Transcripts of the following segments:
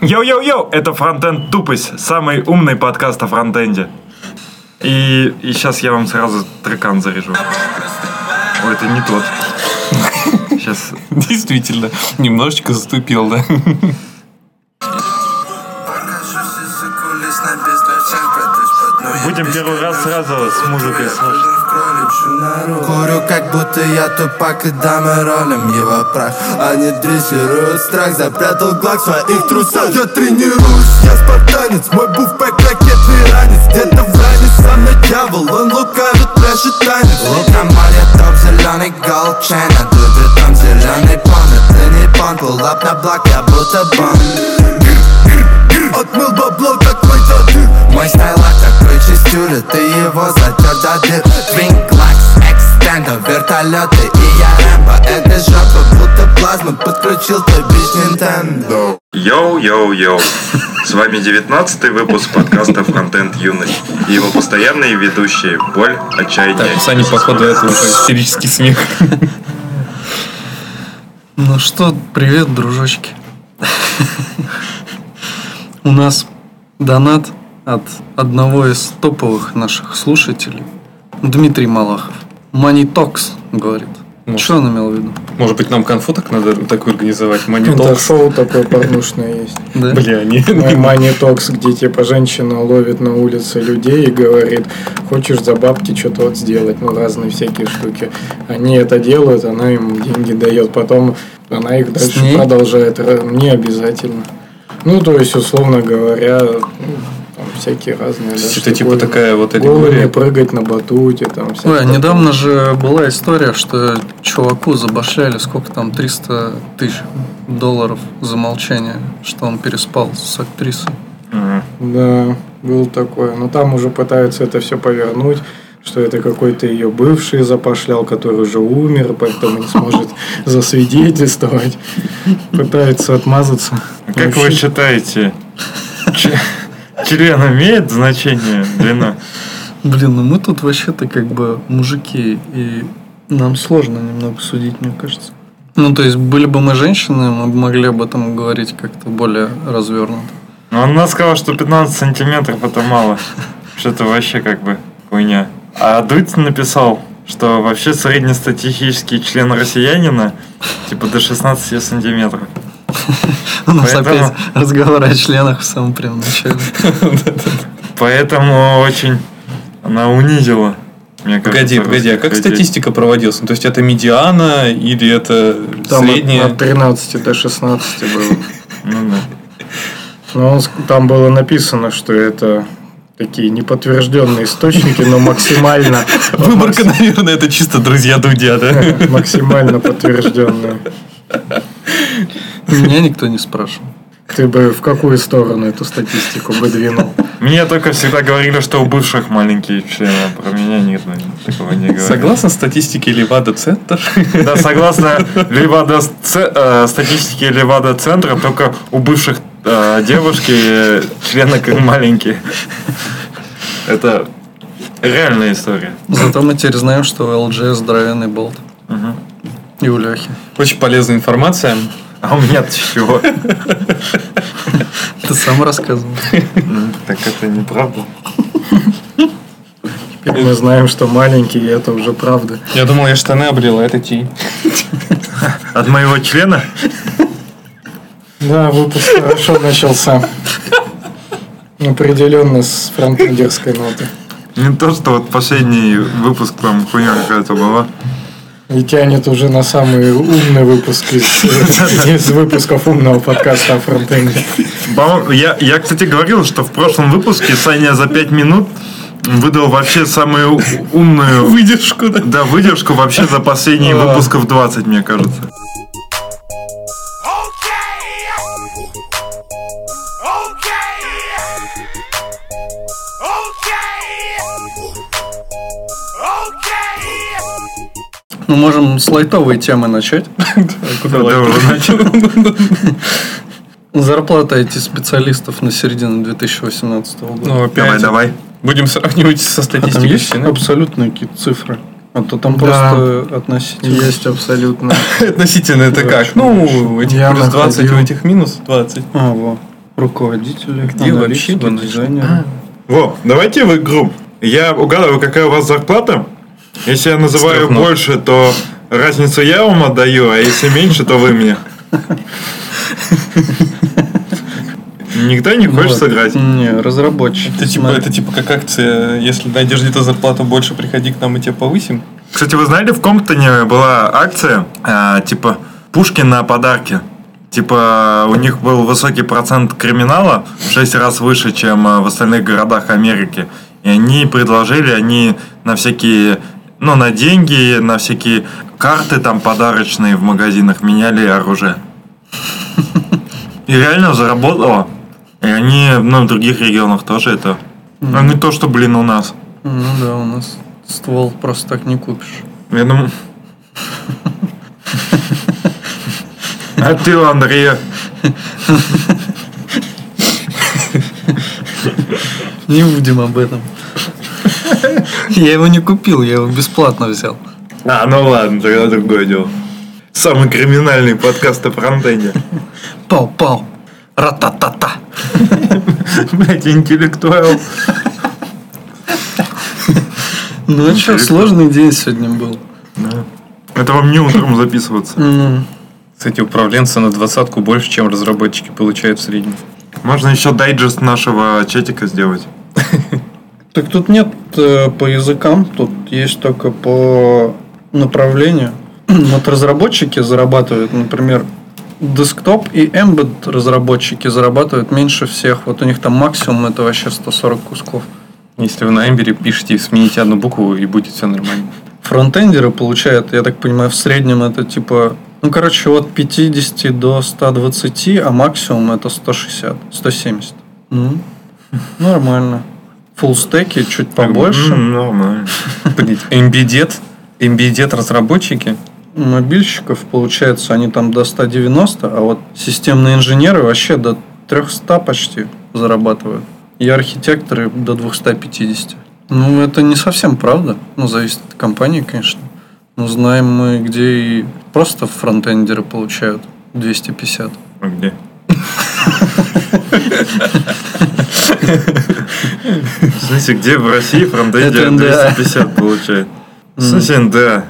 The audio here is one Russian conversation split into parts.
Йоу-йоу-йоу, это Фронтенд Тупость, самый умный подкаст о фронтенде. И, и сейчас я вам сразу трекан заряжу. Ой, это не тот. Сейчас. Действительно, немножечко заступил, да? Будем первый раз сразу с музыкой слушать. Курю, как будто я тупак и дамы ролем его прах. Они дрессируют страх, запрятал глаз в своих трусах. Я тренируюсь, я спартанец, мой буфбэк ракетный ранец. Где-то в ране со мной дьявол, он лукавит, пляшет танец. Утром топ зеленый голд чейн, а тут там зеленый пон Это не pull up на блок, я будто бомб Отмыл бабло какой-то ты Мой стайлак такой чистюля, ты его затер до дыр Твинк лакс, экстендо, вертолеты и я Рэмбо Это жопа, будто плазма, подключил твой bitch Nintendo Йоу-йоу-йоу. С вами 19 выпуск подкаста «Фронтенд Юность» и его постоянные ведущие Боль, Отчаяние Так, Сани, походу, это уже истерический смех. Ну что, привет, дружочки. У нас донат от одного из топовых наших слушателей, Дмитрий Малахов. Money Talks, говорит. Может. Что он имел в виду? Может быть, нам конфу так надо такую организовать? Это Монитор. шоу такое порнушное есть. Да? Бля, не... Money Talks, где типа женщина ловит на улице людей и говорит, хочешь за бабки что-то вот сделать, ну разные всякие штуки. Они это делают, она им деньги дает, потом она их дальше продолжает. Ра- Не обязательно. Ну, то есть, условно говоря, там всякие разные. да, Это типа штуковины. такая вот Голыми аллегория. прыгать на батуте, там Ой, всякое а недавно же была история, что чуваку забашляли сколько там, 300 тысяч долларов за молчание, что он переспал с актрисой. Мгм. Да, был такое. Но там уже пытаются это все повернуть, что это какой-то ее бывший запошлял, который уже умер, поэтому не сможет засвидетельствовать. Пытаются отмазаться. Как вы считаете, член имеет значение длина? Блин, ну мы тут вообще-то как бы мужики, и нам сложно немного судить, мне кажется. Ну, то есть, были бы мы женщины, мы бы могли об этом говорить как-то более развернуто. Ну, она сказала, что 15 сантиметров это мало. Что это вообще как бы хуйня. А Дудь написал, что вообще среднестатистический член россиянина типа до 16 сантиметров. У нас Поэтому- опять разговор о членах в самом прямом начале. Поэтому очень она унизила. Мне кажется, Погоди, погоди, а как людей. статистика проводилась? Ну, то есть это медиана или это Там от- средняя? от 13 до 16 было. Ну да. Но он ск- там было написано, что это такие неподтвержденные источники, но максимально Выборка, наверное, это чисто друзья Дудя, да? максимально подтвержденные. Меня никто не спрашивал. Ты бы в какую сторону эту статистику бы двинул? Мне только всегда говорили, что у бывших маленькие члены, а про меня нет, такого не говорили. Согласно статистике Левада Центр, Да, согласно Левада э, статистике Левада центра, только у бывших э, девушки члены как маленькие. Это реальная история. Зато мы теперь знаем, что у LGS здоровенный болт. И у Лехи. очень полезная информация. А у меня чего? Ты сам рассказывал. Ну, Так это неправда. Теперь мы знаем, что маленькие, это уже правда. Я думал, я штаны облил, а это тень. От моего члена? Да, выпуск хорошо начался. Определенно с фронтендерской ноты. Не то, что вот последний выпуск там хуйня какая-то была. И тянет уже на самый умный выпуск из, из выпусков умного подкаста о фронтенде. Я, я, кстати, говорил, что в прошлом выпуске Саня за 5 минут выдал вообще самую умную Выдержку, да? да, выдержку вообще за последние А. выпусков 20, мне кажется. Мы можем с лайтовой темы начать. Куда начал. Зарплата IT-специалистов на середину 2018 года. Ну, опять. Давай, давай. Будем сравнивать со а статистикой. есть абсолютные какие-то цифры? А то там Да. просто относительно. Есть абсолютно. Относительно это как? Ну, этих Я плюс 20, у находил. этих минус 20. А, во. Руководители, Где вообще дизайнеры. Во, давайте в игру. Я угадываю, какая у вас зарплата. Если я называю больше, то разницу я вам отдаю, а если меньше, то вы мне. Никто не хочет Вот. сыграть. Не, разработчики. Это типа, это типа как акция, если найдешь где-то зарплату больше, приходи к нам и тебя повысим. Кстати, вы знали, в Комптоне была акция, а, типа, пушки на подарки. Типа, у них был высокий процент криминала, в 6 раз выше, чем а, в остальных городах Америки. И они предложили, они на всякие, ну, на деньги, на всякие карты там подарочные в магазинах меняли оружие. И реально заработало. И они, ну, в других регионах тоже это. А не то, что, блин, у нас. Ну да, у нас ствол просто так не купишь. Я думаю... А ты, Андрея, Не будем об этом. Я его не купил, я его бесплатно взял. А, ну ладно, тогда другое дело. Самый криминальный подкаст о фронтенде. Пау-пау. Ра-та-та-та. Блять, интеллектуал. Ну что, сложный день сегодня был. Это вам не утром записываться. Ну, Кстати, управленцы на двадцатку больше, чем разработчики получают в среднем. Можно еще дайджест нашего чатика сделать. Так тут нет э, по языкам, тут есть только по направлению. Вот разработчики зарабатывают, например, десктоп и Embed разработчики зарабатывают меньше всех. Вот у них там максимум это вообще 140 кусков. Если вы на Эмбере пишете, смените одну букву и будет все нормально. Фронтендеры получают, я так понимаю, в среднем это типа, ну, короче, от 50 до 120, а максимум это 160, 170. Ну, нормально. Фуллстеки чуть побольше. Нормально. Embedded, Embedded разработчики, мобильщиков, получается, они там до 190, а вот системные инженеры вообще до 300 почти зарабатывают. И архитекторы до 250. Ну, это не совсем правда. Ну, зависит от компании, конечно. Но знаем мы, где и просто фронтендеры получают 250. А где? В смысле, где в России фронтендер Это НДА. 250 получает? В смысле, да.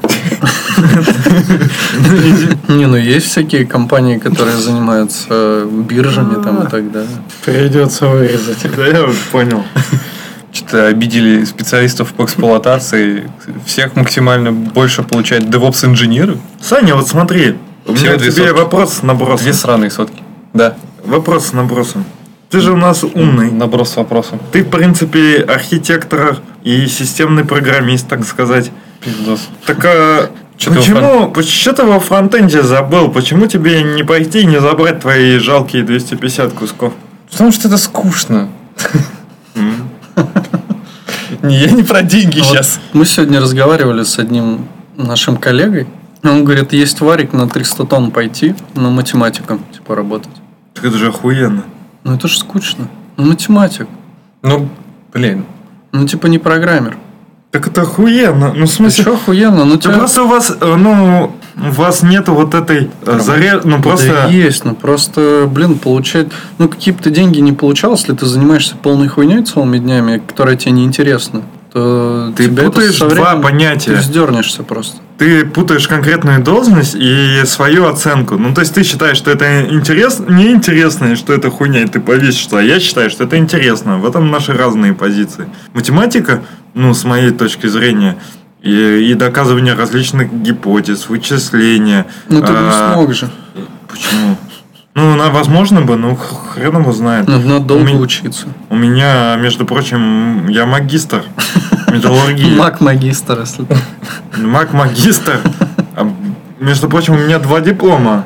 Не, ну есть всякие компании, которые занимаются биржами там и так далее. Придется вырезать. Да я вот понял. что-то обидели специалистов по эксплуатации. Всех максимально больше получают DevOps инженеры. Саня, вот смотри. У меня тебе вопрос с набросом. Две сраные сотки. Да. Вопрос с набросом. Ты же у нас умный. Наброс с вопросом. Ты, в принципе, архитектор и системный программист, так сказать. Пиздос. Так а почему, что ты во фронтенде забыл? Почему тебе не пойти и не забрать твои жалкие 250 кусков? Потому что это скучно. Не, я не про деньги А сейчас. Мы сегодня разговаривали с одним нашим коллегой. Он говорит, есть варик на 300 тонн пойти, но математиком типа работать. Так это же охуенно. Ну это же скучно. Ну математик. Ну, блин. Ну типа не программер. Так это охуенно. Ну, в смысле, что охуенно? Ну Да тебя... просто у вас, э, ну, у вас нету вот этой э, заре... ну Да просто. есть, ну просто, блин, получать... Ну, какие бы ты деньги не получал, если ты занимаешься полной хуйней целыми днями, которая тебе неинтересна, то Ты путаешь два понятия. Ты вздернешься просто. Ты путаешь конкретную должность и свою оценку. Ну, то есть ты считаешь, что это интересно, неинтересно, и что это хуйня, и ты повесишь, что а я считаю, что это интересно. В этом наши разные позиции. Математика, ну, с моей точки зрения, и, и доказывание различных гипотез, вычисления. Ну, ты бы не а, смог же. Почему? Ну, на, возможно бы, х- хрен его знает. Надо, надо долго У меня- учиться. У меня, между прочим, я магистр металлургии. Маг-магистр, если ты. Маг-магистр. А, Между прочим, у меня два диплома.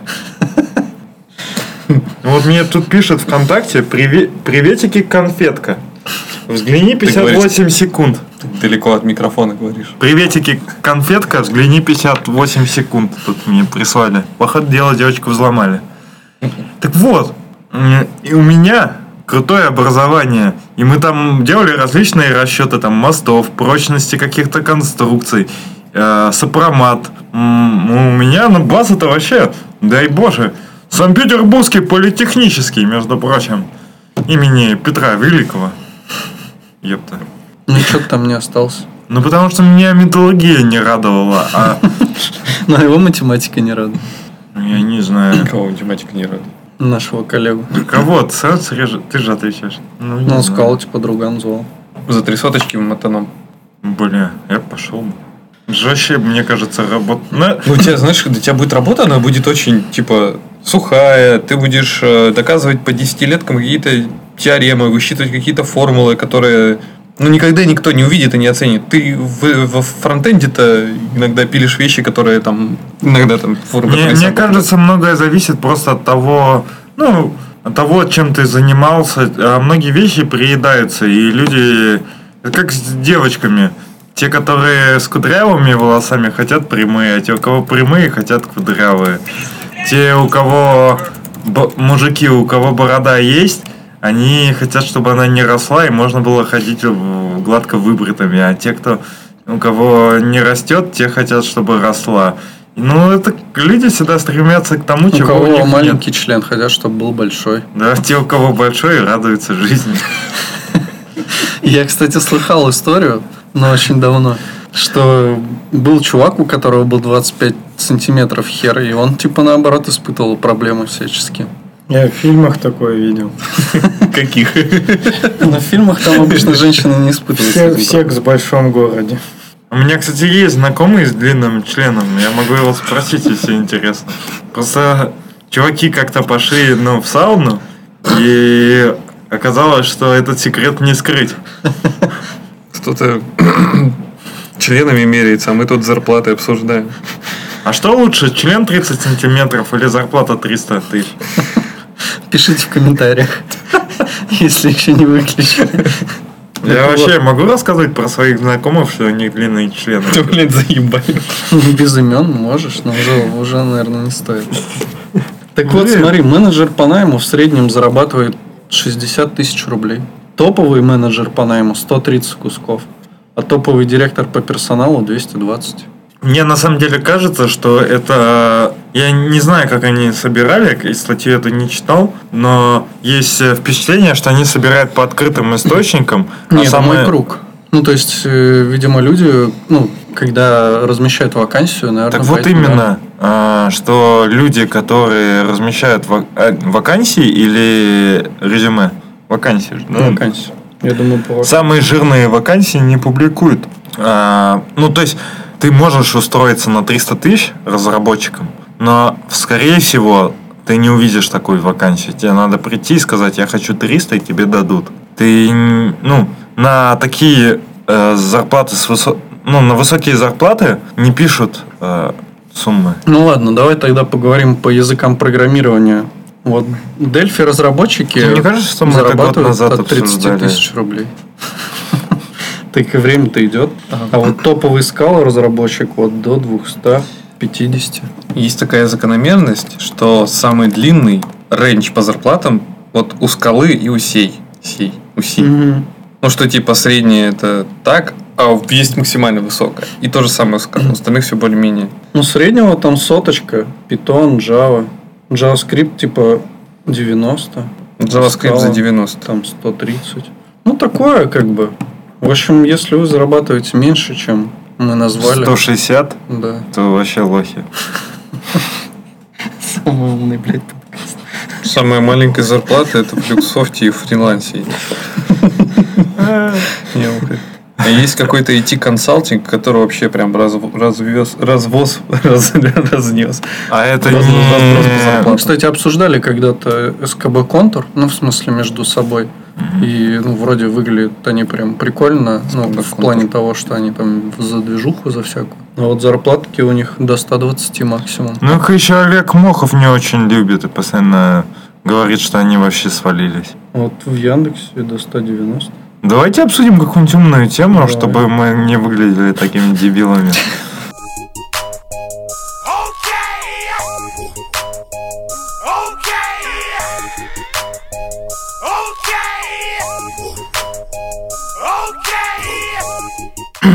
Вот мне тут пишет ВКонтакте «Приве- приветики, конфетка. Взгляни 58 секунд. Ты далеко от микрофона говоришь. Приветики, конфетка, взгляни 58 секунд. Тут мне прислали. Походу дело девочку взломали. Так вот, и у меня крутое образование. И мы там делали различные расчеты там мостов, прочности каких-то конструкций, э, сопромат. Ну, у меня на база-то вообще, дай боже, Санкт-Петербургский политехнический, между прочим. имени Петра Великого. Ёпта. Ничего там не осталось. Ну, потому что меня металлургия не радовала, а Но его математика не рада. ну, я не знаю. Кого математика не рада. Нашего коллегу. Кого? Ты срежешь? Ты же отвечаешь. Ну, Ну, он сказал, типа, друган звал. За три соточки в мотаном. Бля, я пошел. Вообще, мне кажется, работа... Ну, Ну, у тебя, знаешь, для тебя будет работа, она будет очень, типа, сухая. Ты будешь э, доказывать по десятилеткам какие-то теоремы, высчитывать какие-то формулы, которые ну, никогда никто не увидит и не оценит. Ты в, во фронтенде-то иногда пилишь вещи, которые там иногда там формы Мне, мне сам кажется, многое зависит просто от того, ну, от того, чем ты занимался. А многие вещи приедаются, и люди, как с девочками, те, которые с кудрявыми волосами, хотят прямые, а те, у кого прямые, хотят кудрявые. Те, у кого б- мужики, у кого борода есть, они хотят, чтобы она не росла, и можно было ходить гладко выбритыми. А те, кто у кого не растет, те хотят, чтобы росла. Ну, это люди всегда стремятся к тому, У чего у кого них нет. маленький член, хотят, чтобы был большой. Да, те, у кого большой, радуются жизни. Я, кстати, слыхал историю, но очень давно, что был чувак, у которого был 25 сантиметров хер, и он, типа, наоборот, испытывал проблемы всяческие. Я в фильмах такое видел. Каких? Но в фильмах там обычно женщины не испытывают. Секс в большом городе. У меня, кстати, есть знакомый с длинным членом. Я могу его спросить, если интересно. Просто чуваки как-то пошли, ну, в сауну, и оказалось, что этот секрет не скрыть. Кто-то членами меряется, а мы тут зарплаты обсуждаем. А что лучше, член 30 сантиметров или зарплата 300 тысяч? Пишите в комментариях, если еще не выключили. Я вообще могу рассказывать про своих знакомых, что у них длинные члены? Да, блядь, заебали. Без имен можешь, но уже, уже наверное, не стоит. Так вот, Блин. смотри, менеджер по найму в среднем зарабатывает 60 тысяч рублей. Топовый менеджер по найму 130 кусков. А топовый директор по персоналу 220. Мне на самом деле кажется, что это... Я не знаю, как они собирали, и статью эту не читал, но есть э, впечатление, что они собирают по открытым источникам. а Нет, это самое- мой круг. Ну, то есть, э, видимо, люди, ну, когда размещают вакансию, наверное, Так вот именно, а, что люди, которые размещают э, вакансии или резюме? Вакансии. да, вакансию. Я думаю, по Самые жирные вакансии не публикуют. А, ну, то есть, ты можешь устроиться на 300 тысяч разработчиком, но, скорее всего, ты не увидишь такую вакансию. Тебе надо прийти и сказать, я хочу 300, и тебе дадут. Ты, ну, на такие э, зарплаты, с высо- ну, на высокие зарплаты не пишут э, суммы. Ну ладно, давай тогда поговорим по языкам программирования. Вот Delphi разработчики Тебе не кажется, что мы это год зарабатывают назад от 30 обсуждали? тысяч рублей. Так и время-то идет. А вот топовый скала разработчик вот до 250. Есть такая закономерность, что самый длинный рейндж по зарплатам вот у скалы и у сей. Сей. У сей. Мгм. Ну, что типа среднее это так, а есть максимально высокое. И то же самое у скалы. У остальных все более-менее. Ну, среднего там соточка, Python, Java. JavaScript типа 90. JavaScript за Scala 90. Там 130. Ну, такое как бы. В общем, если вы зарабатываете меньше, чем мы назвали. 160, Да. то вообще лохи. Самый умный, блядь, подкаст. Самая маленькая зарплата это в Люксофте и в фрилансе. Не. А есть какой-то IT-консалтинг, который вообще прям раз- развез, развоз, раз- разнес. А это Вопрос- вопрос по не... зарплате. Мы, кстати, обсуждали когда-то СКБ контур, ну, в смысле, между собой. И, ну, вроде выглядят они прям прикольно, ну, в плане того, что они там за движуху, за всякую. А вот зарплатки у них до 120 максимум. Ну, их еще Олег Мохов не очень любит и постоянно говорит, что они вообще свалились. Вот в Яндексе до 190. Давайте обсудим какую-нибудь умную тему, Давай. чтобы мы не выглядели такими дебилами.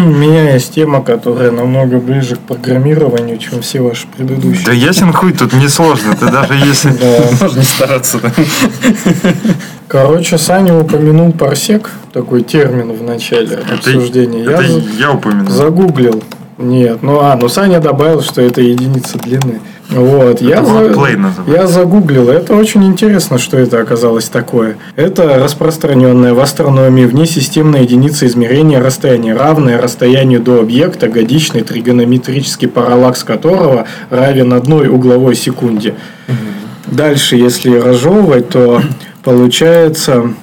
Меня есть тема, которая намного ближе к программированию, чем все ваши предыдущие. Да ясен хуй, тут несложно. Ты даже если... Можно не стараться. Короче, Саня упомянул парсек, такой термин в начале обсуждения. я упомянул. загуглил. Нет, ну а, ну Саня добавил, что это единица длины. Вот, я, Это за- wordplay называется. я загуглил. Это очень интересно, что это оказалось такое. Это распространенная в астрономии внесистемная единица измерения расстояния, равная расстоянию до объекта, годичный тригонометрический параллакс которого равен одной угловой секунде. Дальше, если разжевывать, то получается...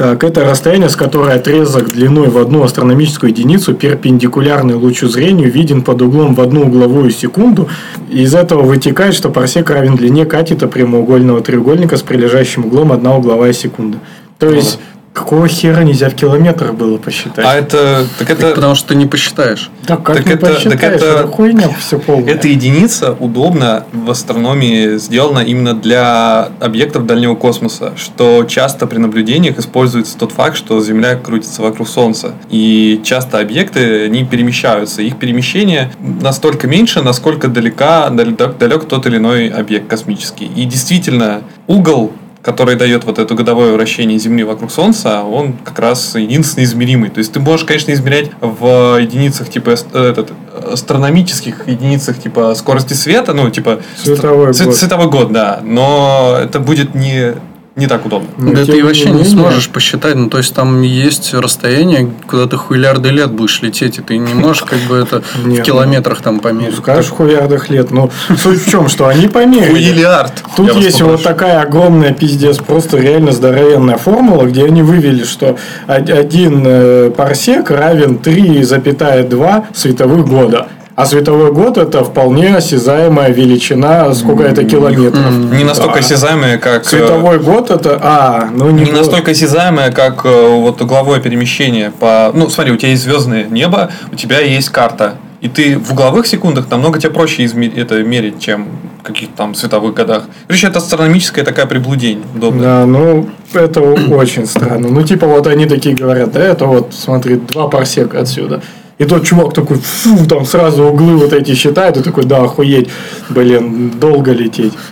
Так, это расстояние, с которой отрезок длиной в одну астрономическую единицу, перпендикулярный лучу зрению, виден под углом в одну угловую секунду. Из этого вытекает, что парсек равен длине катета прямоугольного треугольника с прилежащим углом одна угловая секунда. То есть, какого хера нельзя в километрах было посчитать? А это... Так это... Потому что ты не посчитаешь. так как так не это- так посчитаешь? это- Это хуйня все полная. Эта единица удобно в астрономии сделана именно для объектов дальнего космоса, что часто при наблюдениях используется тот факт, что Земля крутится вокруг Солнца. И часто объекты, они перемещаются. Их перемещение настолько меньше, насколько далека, дал- далек тот или иной объект космический. И действительно, угол который дает вот это годовое вращение Земли вокруг Солнца, он как раз единственный измеримый. То есть ты можешь, конечно, измерять в единицах типа э, этот, астрономических единицах типа скорости света, ну типа Световой цвет- год. световой год, да, но это будет не не так удобно. Но да тем ты вообще не сможешь посчитать. Ну, то есть там есть расстояние, куда ты хуйлярды лет будешь лететь, и ты не можешь как бы это в километрах там Ну, померить. скажешь хуярдах лет, но суть в чем, что они померили. Хуилиард. Тут есть вот такая огромная пиздец, просто реально здоровенная формула, где они вывели, что од- один э, парсек равен 3,2 световых года. А световой год это вполне осязаемая величина, сколько это километров. Не настолько А осязаемое, как... э, Световой год это, а, ну не, Не настолько осязаемое, как э, вот угловое перемещение по... Ну, смотри, у тебя есть звездное небо, у тебя есть карта. И ты в угловых секундах намного тебе проще изме- это мерить, чем в каких-то там световых годах. Короче, это астрономическая такая приблудень. Удобно. Да, ну это очень странно. Ну типа вот они такие говорят, да, это вот смотри два парсека отсюда. И тот чувак такой, фу, там сразу углы вот эти считает, и такой, да, охуеть, блин, долго лететь.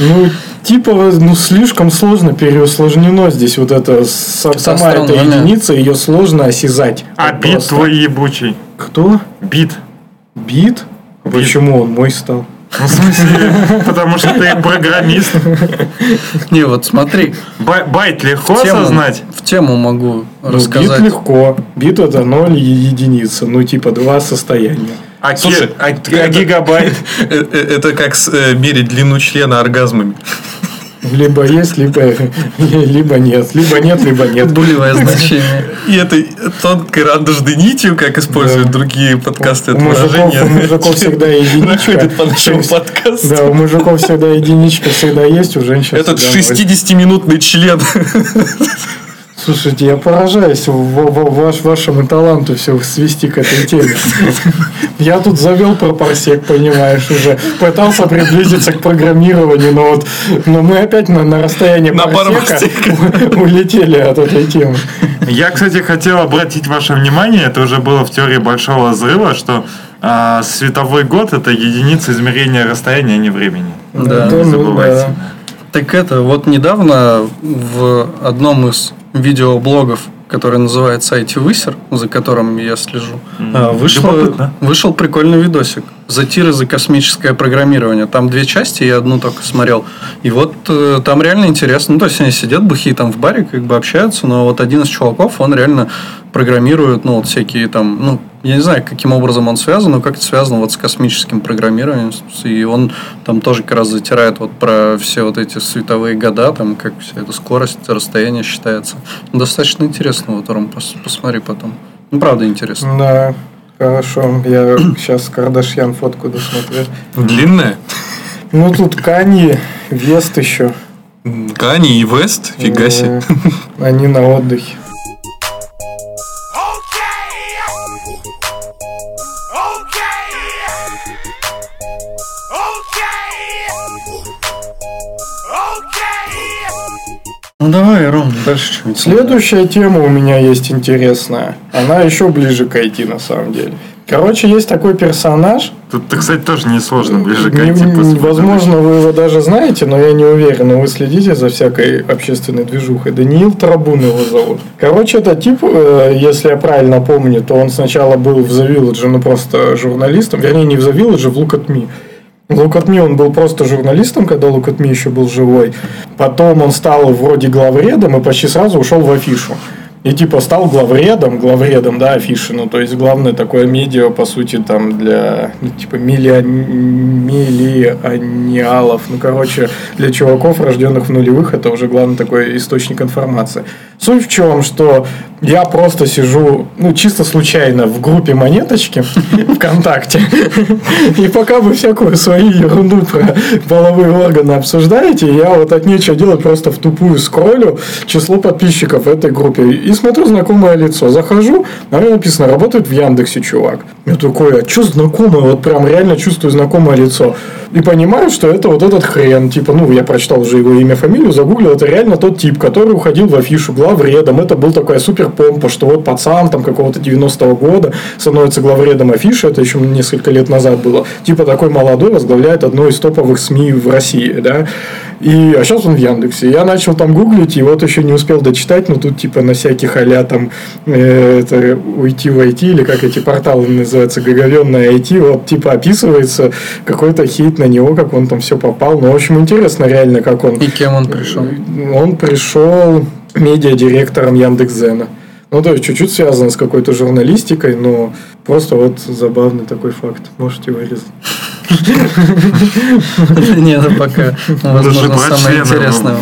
Ну, типа, ну, слишком сложно переусложнено здесь вот это, сама эта астрономия. единица, ее сложно осязать. А бит твой ебучий. Кто? Бит. Бит? Почему он мой стал? В смысле, потому что ты программист. Не, вот смотри, Бай- Байт легко в тему, осознать? в тему могу Ну, рассказать. бит легко. Бит это 0 и единица. Ну, типа, два состояния. А, Слушай, а- а это- гигабайт? Э, э, Это как э, мерить длину члена оргазмами. Либо есть, либо, либо нет. Либо нет, либо нет. Булевое значение. И этой тонкой радужной нитью, как используют Да. другие подкасты, У это мужиков, выражение, у мужиков всегда единичка. по нашему есть, подкасту. Да, у мужиков всегда единичка всегда есть, у женщин Этот всегда ноль. 60-минутный член. Слушайте, я поражаюсь в- в- ваш, вашему таланту все свести к этой теме. Я тут завел про парсек, понимаешь, уже. Пытался приблизиться к программированию, но вот но мы опять на, на расстоянии На парсека улетели от этой темы. Я, кстати, хотел обратить ваше внимание, это уже было в теории Большого Взрыва, что а, световой год это единица измерения расстояния, а не времени. Да. Не ну, забывайте. да. Так это, вот недавно в одном из видеоблогов, который называется IT Высер, за которым я слежу, вышло, любопытно. вышел прикольный видосик. Затиры за космическое программирование. Там две части, я одну только смотрел. И вот э, там реально интересно. Ну, то есть они сидят бухие там в баре, как бы общаются, но вот один из чуваков, он реально программирует, ну, вот всякие там, ну, я не знаю, каким образом он связан, но как-то связано вот с космическим программированием. И он там тоже как раз затирает вот про все вот эти световые года, там, как вся эта скорость, расстояние считается. Ну, достаточно интересно, вот, Ром, пос- посмотри потом. Ну, правда интересно. Да, хорошо. Я сейчас Кардашьян фотку досмотрю. Длинная. Ну, тут Канье, Вест еще. Кани и Вест, фига себе. Э, Они на отдыхе. Ну давай, Ром, дальше что-нибудь. Следующая тема у меня есть интересная. Она еще ближе к IT на самом деле. Короче, есть такой персонаж. Тут, кстати, тоже несложно ближе к IT. возможно, вы его даже знаете, но я не уверен. Но вы следите за всякой общественной движухой. Даниил Трабун его зовут. Короче, это тип, э, если я правильно помню, то он сначала был в The Village, ну просто журналистом. Вернее, не в The Village, а в Look at Me. Me он был просто журналистом, когда Me еще был живой. Потом он стал вроде главредом и почти сразу ушел в афишу. И типа стал главредом, главредом, да, афиши. Ну, то есть, главное такое медиа, по сути, там для, ну, типа, миллион- миллиониалов. Ну, короче, для чуваков, рожденных в нулевых, это уже главный такой источник информации. Суть в чем, что я просто сижу, ну, чисто случайно в группе монеточки ВКонтакте. И пока вы всякую свою ерунду про половые органы обсуждаете, я вот от нечего делать просто в тупую скроллю число подписчиков этой группе. И смотрю знакомое лицо. Захожу, на мне написано, работает в Яндексе чувак. Я такой, а что знакомое? Вот прям реально чувствую знакомое лицо. И понимаю, что это вот этот хрен. Типа, ну, я прочитал уже его имя, фамилию, загуглил. Это реально тот тип, который уходил в афишу главредом. Это был такая супер помпа, что вот пацан там какого-то 90-го года становится главредом афиши. Это еще несколько лет назад было. Типа такой молодой возглавляет одно из топовых СМИ в России, да. И, а сейчас он в Яндексе. Я начал там гуглить, и вот еще не успел дочитать, но тут типа на всяких а там э, это, уйти в IT, или как эти порталы называются, гаговенное IT, вот типа описывается какой-то хейт на него, как он там все попал. Ну, в общем, интересно реально, как он... И кем он пришел? Он пришел медиадиректором Яндекс.Зена. Ну, то есть, чуть-чуть связано с какой-то журналистикой, но просто вот забавный такой факт. Можете вырезать. Нет, это пока, ну, возможно, самое члены интересное.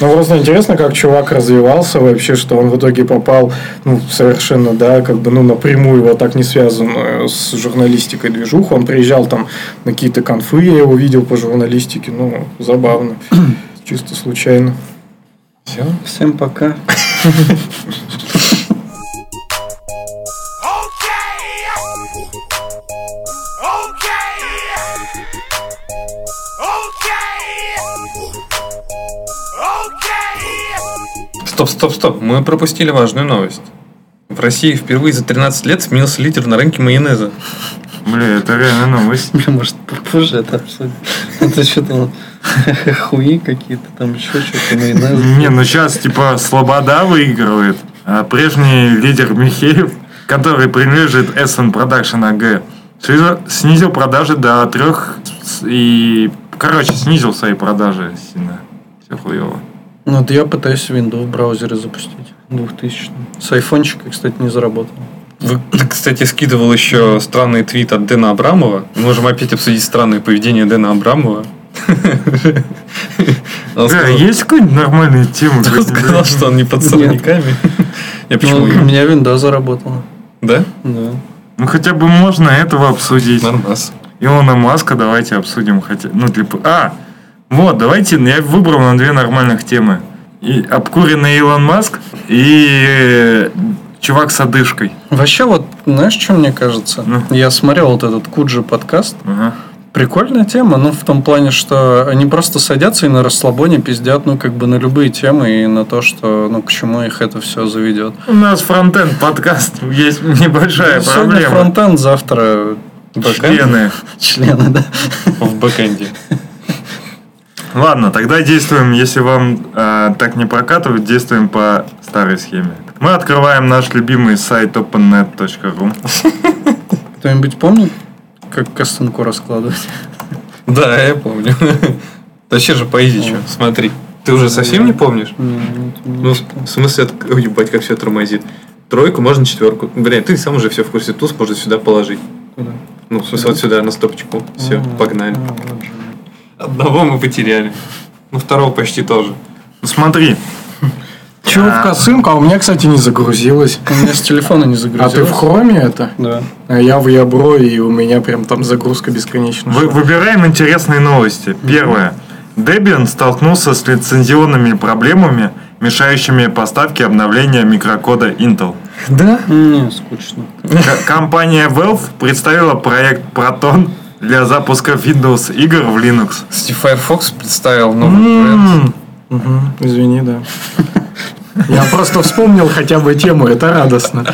Ну, просто интересно, как чувак развивался вообще, что он в итоге попал, ну, совершенно, да, как бы, ну, напрямую вот так не связанную с журналистикой движуху. Он приезжал там на какие-то конфы, я его видел по журналистике, ну, забавно. Чисто случайно. Все. Всем пока. Стоп, стоп, стоп. Мы пропустили важную новость. В России впервые за 13 лет сменился лидер на рынке майонеза. Бля, это реально новость. Бля, Может, попозже это обсудим. Это что-то хуи какие-то, там еще что-то, майонез. Не, ну сейчас типа Слобода выигрывает, а прежний лидер Михеев, который принадлежит SN Production AG, снизил- снизил продажи до трех и, короче, снизил свои продажи сильно. Все хуево. Ну, вот я пытаюсь Windows в браузере запустить. 2000 С айфончика, кстати, не заработал. Вы, кстати, скидывал еще странный твит от Дэна Абрамова. Мы можем опять обсудить странное поведение Дэна Абрамова. Бля, сказал, есть какая-нибудь нормальная тема? он сказал, что он не под сорняками. Я Ну, почему? у меня Windows заработала. Да? Да. Ну хотя бы можно этого обсудить. Нормас. Илона Маска давайте обсудим хотя ну типа а вот давайте я выбрал на две нормальных темы и обкуренный Илон Маск и э, чувак с одышкой Вообще, вот, знаешь, что мне кажется? Ну. Я смотрел вот этот Куджи подкаст. Ага. Прикольная тема, ну, в том плане, что они просто садятся и на расслабоне пиздят, ну, как бы на любые темы и на то, что, ну, к чему их это все заведет. у нас фронтенд подкаст есть небольшая Сегодня проблема фронтенд, завтра члены члены, да. В бэкэнде. Ладно тогда действуем если вам э, так не прокатывает действуем по старой схеме мы открываем наш любимый сайт opennet.ru Кто-нибудь помнит, как костынку раскладывать? Да, я помню. Вообще же по Изичу, смотри. Ты уже совсем не помнишь? Не, нет, не Ну, в смысле, ебать, как все тормозит. Тройку можно четверку. Блин, ты сам уже все в курсе. Туз можно сюда положить. Куда? Ну, в смысле, вот сюда, на стопочку. Все, А, погнали. А. Одного мы потеряли. Ну, второго почти тоже. смотри Чего в косынку? А у меня, кстати, не загрузилось. У меня с телефона не А загрузилось. ты в хроме это? Да. А я в Ябро, и у меня прям там загрузка бесконечна. Вы- выбираем интересные новости. Первое. Debian столкнулся с лицензионными проблемами, мешающими поставке обновления микрокода Intel. Да? Не, скучно. К- компания Valve представила проект Proton для запуска Windows игр в Linux. Кстати, Firefox представил новый бренд. Мгм, Извини, да. Я просто вспомнил хотя бы тему, это радостно.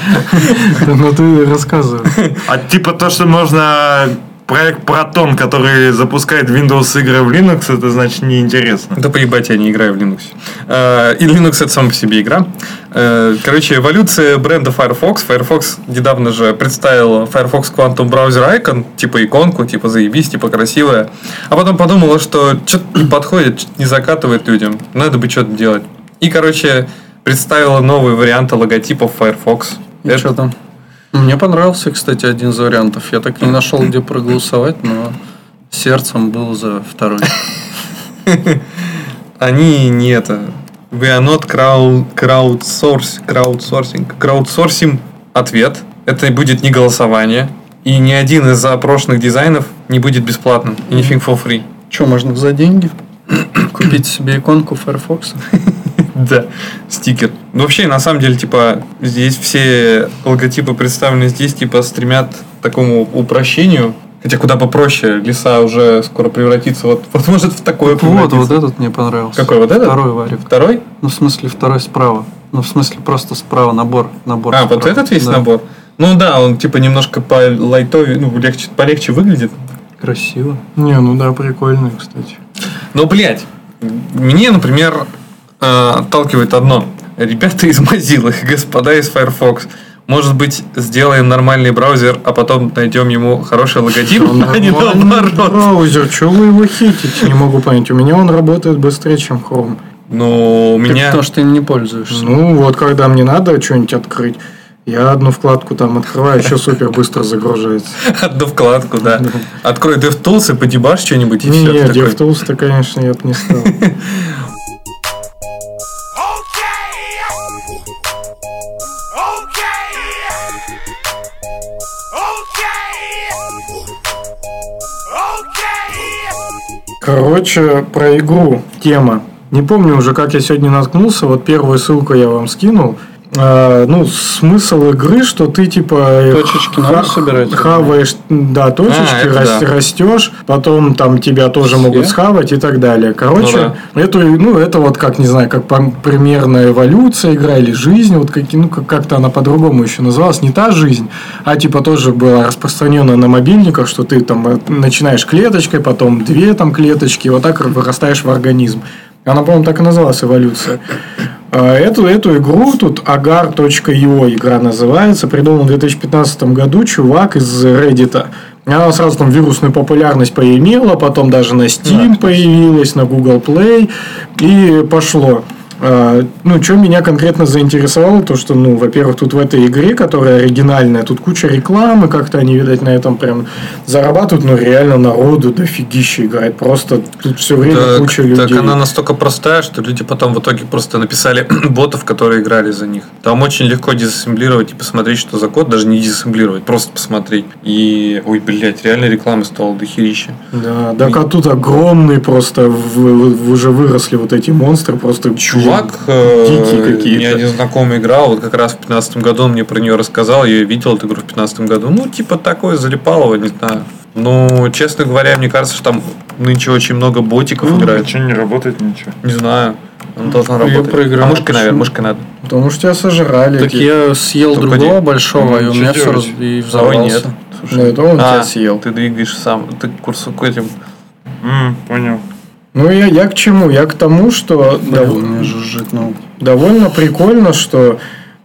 Но ты рассказывай. А типа то, что можно проект Proton, который запускает Windows игры в Linux, это значит неинтересно. Да поебать, я не играю в Linux. Э, И Linux это сам по себе игра. Э, Короче, эволюция бренда Firefox. Firefox недавно же представил Firefox Quantum Browser Icon, типа иконку, типа заебись, типа красивая. А потом подумала, что что-то не подходит, что-то не закатывает людям. Надо бы что-то делать. И, короче, представила новые варианты логотипов Firefox. И Это- что там? Мне понравился, кстати, один из вариантов. Я так и не нашел, где проголосовать, но сердцем был за второй. Они не это. We are not crowdsourcing. Crowdsourcing ответ. Это будет не голосование. И ни один из запрошенных дизайнов не будет бесплатным. Anything for free. Что, можно за деньги купить себе иконку Firefox? Да, стикер. Ну, вообще, на самом деле, типа, здесь все логотипы представлены здесь, типа, стремят к такому упрощению. Хотя куда попроще, леса уже скоро превратится вот, вот может в такое Вот, превратиться. вот этот мне понравился. Какой, вот этот? Второй варик. Второй? Ну, в смысле, второй справа. Ну, в смысле, просто справа набор. набор А, вот справа. этот весь Да. набор? Ну да, он типа немножко по лайтове, ну, легче, полегче выглядит. Красиво. Не, ну да, прикольно, кстати. Но, блядь, мне, например, отталкивает одно. Ребята из Mozilla, господа из Firefox, может быть, сделаем нормальный браузер, а потом найдем ему хороший логотип, а не наоборот. Браузер, что вы его хитите? Не могу понять. У меня он работает быстрее, чем Chrome. Ну, у Так меня... потому что ты не пользуешься. Ну, вот когда мне надо что-нибудь открыть, я одну вкладку там открываю, еще супер быстро загружается. Одну вкладку, да. Открой DevTools и подебашь что-нибудь, и Не, все. не, DevTools-то, конечно, я бы не стал. Короче, про игру тема. Не помню уже, как я сегодня наткнулся. Вот первую ссылку я вам скинул. А, ну, смысл игры, что ты типа Точечки надо собирать? хаваешь, да, точечки, А, это рас- да. растешь, потом там тебя тоже могут схавать и так далее. Короче, Ну эту, ну, это вот как, не знаю, как примерная эволюция игра или жизнь, вот как, ну, как- как-то она по-другому еще называлась, не та жизнь, а типа тоже была распространена на мобильниках, что ты там э, начинаешь клеточкой, потом две там клеточки, вот так вырастаешь в организм. Она, по-моему, так и называлась эволюция. А, Эту, эту игру, тут agar.io игра называется, придумал в 2015 году чувак из Reddit. Она сразу там вирусную популярность поимела, потом даже на Steam появилась, на Google Play, и пошло. А, Ну, что меня конкретно заинтересовало, то, что, ну, во-первых, тут в этой игре, которая оригинальная, тут куча рекламы, как-то они, видать, на этом прям зарабатывают, но реально народу дофигища играет. Просто тут все время Так, куча людей. так она настолько простая, что люди потом в итоге просто написали ботов, которые играли за них. Там очень легко дезассемблировать и посмотреть, что за код, даже не дезассемблировать, просто посмотреть. И, ой, блядь, реально рекламы стало дохерища. Да, так а тут огромные просто в- в- уже выросли вот эти монстры, просто Чувак, дикие э, какие-то. мне один знакомый играл, вот как раз в 15 году он мне про нее рассказал, я видел эту игру в 15 году. Ну, типа такое залипалово, не знаю. Ну, честно говоря, мне кажется, что там нынче очень много ботиков играет. Что не работает ничего. Не знаю. Она должна Её работать. проиграл. А мышкой, наверное, мышкой надо. Потому что тебя сожрали. Так эти. я съел Только другого один. большого, и у Ну, меня все делать? и взорвался. нет. Ну, это он А, тебя съел. Ты двигаешь сам. Ты курсор к этим. М, понял. Ну, я, я к чему? Я к тому, что Блин, дов- у меня жужжит ноут. довольно прикольно, что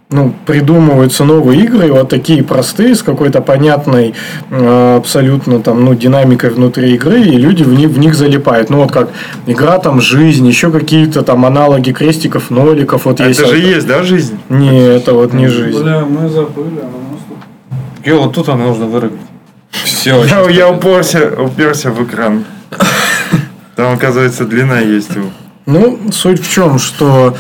ну, придумываются новые игры, вот такие простые, с какой-то понятной э, абсолютно там, ну, динамикой внутри игры, и люди в них, в них залипают. Ну, вот как игра там «Жизнь», еще какие-то там аналоги крестиков, ноликов. Вот А есть это же вот- есть, да, жизнь? Не, это вот не жизнь. мы забыли, а у нас тут... Ё, вот тут она нужно вырубить. Все. Я, я уперся, уперся в экран. Там, оказывается, длина есть его. Ну, суть в чем, что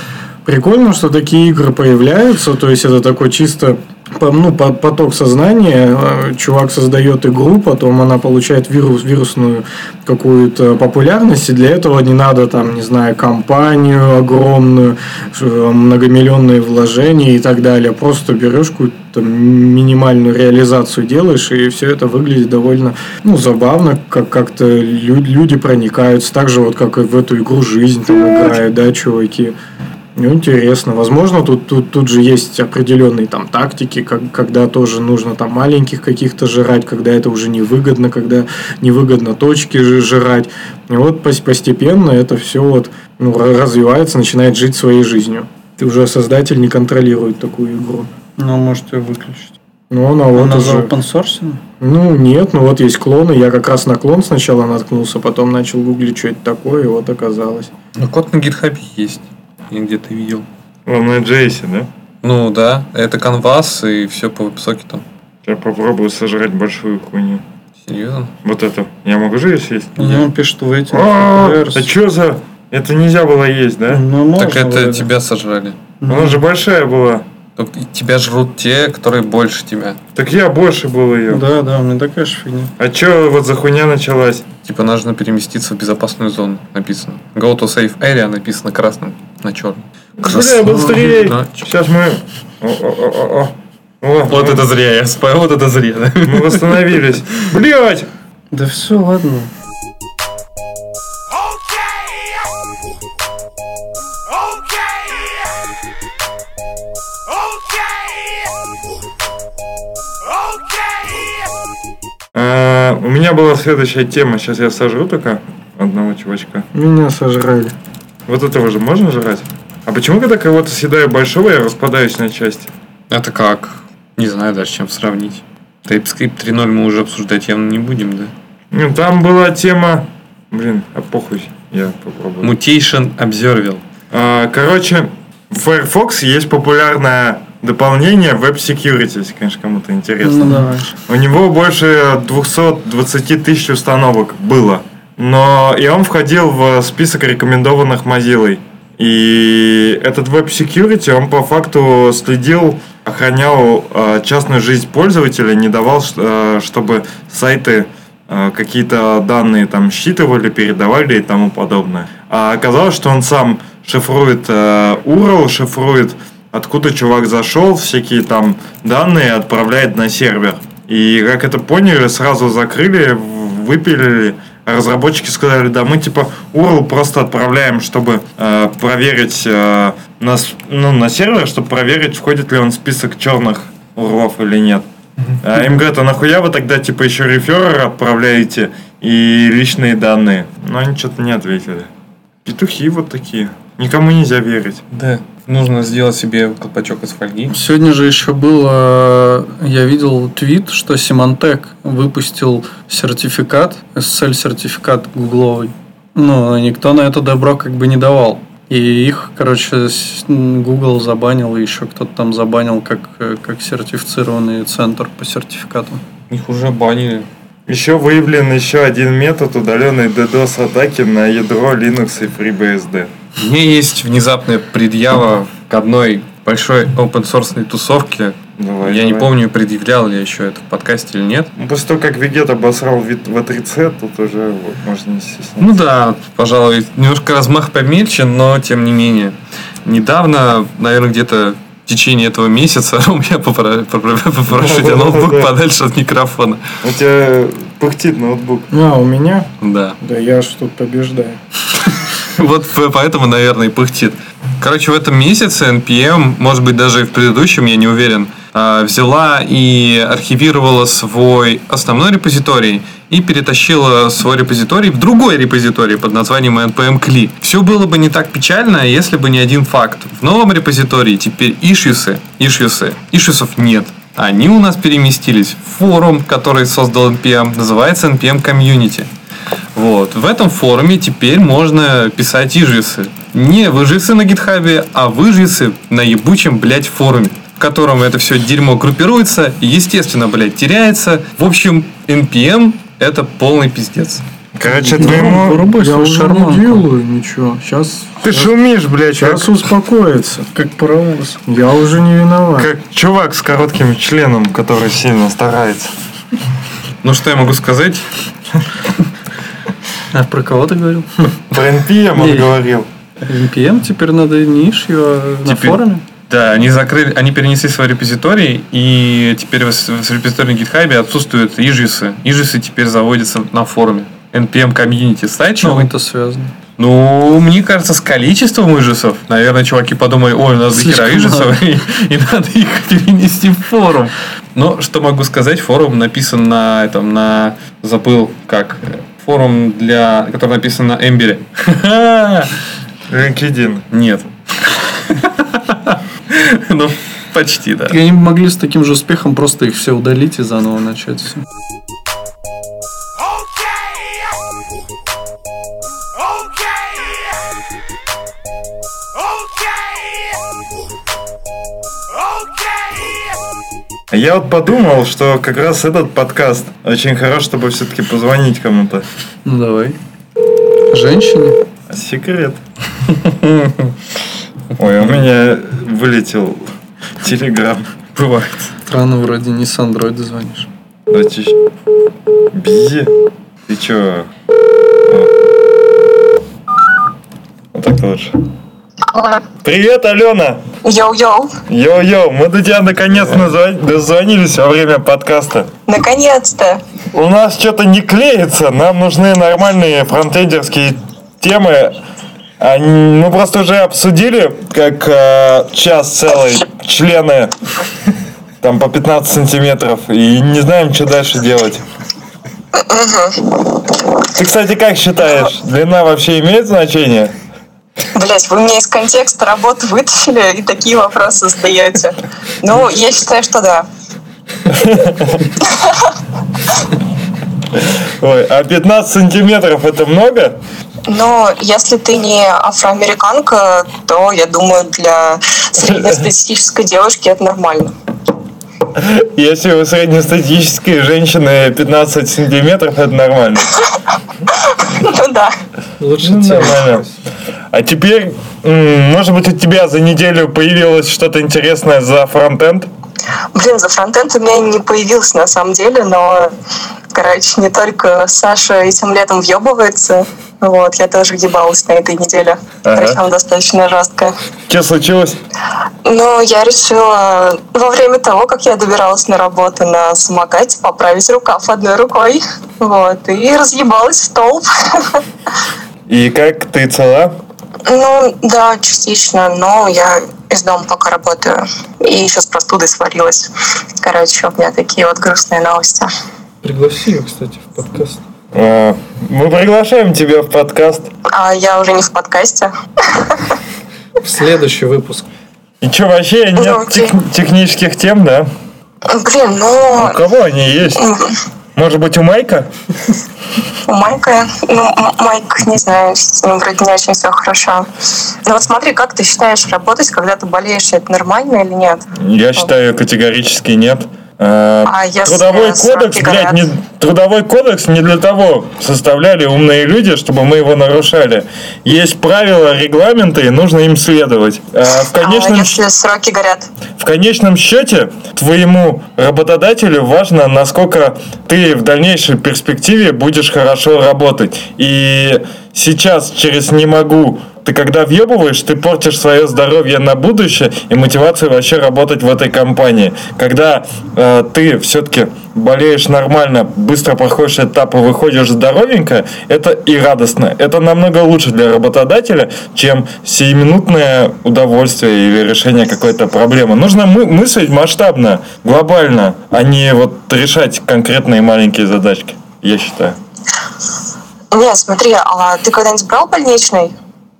прикольно, что такие игры появляются, то есть это такой чисто ну, по- поток сознания. Э, Чувак создает игру, потом она получает вирус, вирусную какую-то популярность, и для этого не надо, там, не знаю, компанию огромную, ш- многомиллионные вложения и так далее. Просто берешь какую-то минимальную реализацию делаешь, и все это выглядит довольно ну, забавно, как как-то лю- люди проникаются, так же вот как и в эту игру жизнь там играют, да, чуваки. Ну, интересно. Возможно, тут, тут, тут же есть определенные там тактики, как, когда тоже нужно там маленьких каких-то жрать, когда это уже невыгодно, когда невыгодно точки жрать. И вот пос- постепенно это все вот ну, ра- развивается, начинает жить своей жизнью. Ты уже создатель не контролирует такую игру. Ну, может ее выключить. Ну, она Он вот на уже... open source? Ну, нет, ну вот есть клоны. Я как раз на клон сначала наткнулся, потом начал гуглить, что это такое, и вот оказалось. Ну, код на гитхабе есть. Я где-то видел. Он на JS, да? Ну да, это канвас и все по веб-сокетам. Я попробую сожрать большую хуйню. Серьезно? Вот это. Я могу же ее съесть? Ну, он пишет в эти. А, а что за... Это нельзя было есть, да? Ну, можно так это тебя сожрали. Она же большая была. Тебя жрут те, которые больше тебя. Так я больше был ее. Да, да, у меня такая же фигня. А чё вот за хуйня началась? Типа нужно переместиться в безопасную зону, написано. Go to safe area написано красным на черном. Бля, быстрее! Да. Сейчас мы... О, о, о, о, о. О, Вот это зря, я спаю, вот это зря. да. Мы восстановились. Блять! Да все, ладно. А, У меня была следующая тема. Сейчас я сожру только одного чувачка. Меня сожрали. Вот этого же можно жрать? А почему, когда кого-то съедаю большого, я распадаюсь на части? Это как? Не знаю даже, с чем сравнить. TypeScript 3.0 мы уже обсуждать явно не будем, да? Ну, там была тема... Блин, а похуй. Я попробую. Mutation Observable. А, Короче, в Firefox есть популярное дополнение Web Security, если, конечно, кому-то интересно. Ну, давай. У него больше 220 тысяч установок было. Но и он входил в список рекомендованных Mozilla. И этот Web Security, он по факту следил, охранял э, частную жизнь пользователя, не давал, э, чтобы сайты э, какие-то данные там считывали, передавали и тому подобное. А оказалось, что он сам шифрует э, URL, шифрует откуда чувак зашел, всякие там данные отправляет на сервер. И как это поняли, сразу закрыли, выпилили. Разработчики сказали, да, мы типа URL просто отправляем, чтобы э, проверить э, нас, ну, на сервер, чтобы проверить, входит ли он в список черных урлов или нет. А им говорят, а нахуя вы тогда типа еще реферер отправляете и личные данные? Но они что-то не ответили. Петухи вот такие. Никому нельзя верить. Да. Нужно сделать себе колпачок из фольги. Сегодня же еще было, я видел твит, что Symantec выпустил сертификат, SSL-сертификат гугловый. Ну, никто на это добро как бы не давал. И их, короче, Google забанил, и еще кто-то там забанил как, как сертифицированный центр по сертификату. Их уже банили. Еще выявлен еще один метод удаленной DDoS атаки на ядро Linux и FreeBSD. У меня есть внезапная предъява к одной большой open source тусовке. Давай, я не давай. помню, предъявлял ли я еще это в подкасте или нет. Ну, После того, как Вегет обосрал вид V3C, тут уже вот, можно не стесняться. Ну да, пожалуй, немножко размах помельче, но тем не менее. Недавно, наверное, где-то в течение этого месяца у меня попро- попро- попрошу тебя ноутбук Да. подальше от микрофона. У тебя пыхтит ноутбук. А, у меня? Да. Да я ж тут побеждаю. Вот поэтому, наверное, и пыхтит. Короче, в этом месяце NPM, может быть, даже и в предыдущем, я не уверен, а, взяла и архивировала свой основной репозиторий и перетащила свой репозиторий в другой репозиторий под названием npm CLI. Все было бы не так печально, если бы не один факт. В новом репозитории теперь ишьюсы, ишьюсы, ишьюсов нет. Они у нас переместились в форум, который создал NPM, называется NPM Community. Вот. В этом форуме теперь можно писать ижисы. Не выжисы на гитхабе, а выжисы на ебучем, блядь, форуме в котором это все дерьмо группируется, и, естественно, блядь, теряется. В общем, NPM это полный пиздец. Короче, Ну, твоему... вырубай Я уже шарманку. не делаю ничего. Сейчас, Ты шумишь, блядь, как, сейчас успокоится. Как паровоз. Я уже не виноват. как чувак с коротким членом, который сильно старается. Ну, что я могу сказать? А про кого ты говорил? Про NPM он Не. говорил. NPM теперь надо не issue, а на форуме. Да, они закрыли, они перенесли свой репозиторий, и теперь в, в репозитории GitHub отсутствуют ижисы. Ижисы теперь заводятся на форуме. NPM комьюнити С стачил. чем это связано? Ну, мне кажется, с количеством ижисов, наверное, чуваки подумали, ой, у нас дохера ижисов, и, и надо их перенести в форум. Но что могу сказать, форум написан на этом, на забыл как форум для, который написан на Эмбере. LinkedIn. Нет. Ну, почти, да. И они бы могли с таким же успехом просто их все удалить и заново начать все. Я вот подумал, что как раз этот подкаст очень хорош, чтобы все-таки позвонить кому-то. Ну давай. Женщине? Секрет. Ой, у меня вылетел телеграм. Бывает. Странно, вроде не с андроида звонишь. Давайте ещё. Бизи. Ты чё? Вот так лучше. Привет, Алена! Йоу-йоу, Йоу-йоу, мы до тебя наконец назва- дозвонились во время подкаста. наконец-то. У нас что-то не клеится, нам нужны нормальные фронтендерские темы. Мы просто уже обсудили, как э, час целый, члены там по 15 сантиметров, и не знаем, что дальше делать. Ты, кстати, как считаешь, длина вообще имеет значение? Блять, вы меня из контекста работы вытащили и такие вопросы задаете. Ну, я считаю, что да. Ой, а 15 сантиметров это много? Но если ты не афроамериканка, то, я думаю, для среднестатистической девушки это нормально. Если у среднестатистической женщины 15 сантиметров, это нормально. Ну да. Лучше Ну, нормально. А теперь, может быть, у тебя за неделю появилось что-то интересное за фронтенд? Блин, за фронтенд у меня не появился на самом деле, но, короче, не только Саша этим летом въебывается, вот, я тоже въебалась на этой неделе, Ага. причем достаточно жестко. Что случилось? Ну, я решила во время того, как я добиралась на работу на самокате, поправить рукав одной рукой. Вот, и разъебалась в столб. И как ты цела? Ну, да, частично, но я из дома пока работаю. И еще с простудой сварилась. Короче, у меня такие вот грустные новости. Пригласи ее, кстати, в подкаст. А, Мы приглашаем тебя в подкаст. А я уже не в подкасте. В следующий выпуск. И что, вообще Ну, нет окей. тех- технических тем, да? Блин, ну, У кого они есть? Может быть, у Майка? у Майка, ну, Майк, не знаю, с ним вроде не очень все хорошо. Ну вот смотри, как ты считаешь, работать, когда ты болеешь, это нормально или нет? Я считаю, категорически нет. А, А трудовой сроки кодекс, блядь, горят? не, трудовой кодекс не для того составляли умные люди, чтобы мы его нарушали. Есть правила, регламенты, и нужно им следовать. А в конечном А если сроки горят? В конечном счете, твоему работодателю важно, насколько ты в дальнейшей перспективе будешь хорошо работать. И сейчас через «не могу» ты когда въебываешь, ты портишь свое здоровье на будущее и мотивацию вообще работать в этой компании. Когда э, ты все-таки болеешь нормально, быстро проходишь этапы, выходишь здоровенько, это и радостно. Это намного лучше для работодателя, чем сиюминутное удовольствие или решение какой-то проблемы. Нужно мы- мыслить масштабно, глобально, а не вот решать конкретные маленькие задачки, я считаю. Нет, смотри, а ты когда-нибудь брал больничный?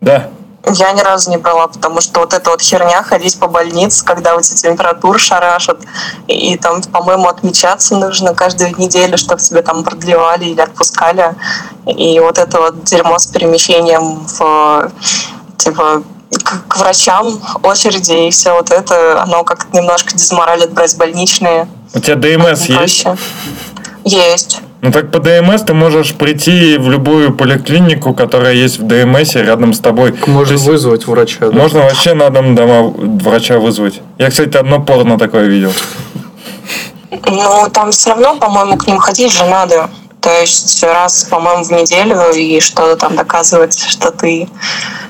Да. Я ни разу не брала, потому что вот эта вот херня, ходить по больнице, когда у тебя температуру шарашат, и, и там, по-моему, отмечаться нужно каждую неделю, чтобы тебя там продлевали или отпускали. И вот это вот дерьмо с перемещением в, типа, к, к врачам, очереди и все вот это, оно как-то немножко дезморалит брать больничные. У тебя ДМС есть? Проще. Есть. Ну так по ДМС ты можешь прийти в любую поликлинику, которая есть в ДМС рядом с тобой. Можно То есть вызвать врача. да? Можно вообще на дом дома врача вызвать. Я, кстати, одно порно такое видел. Ну, там все равно, по-моему, к ним ходить же надо. То есть раз, по-моему, в неделю и что-то там доказывать, что ты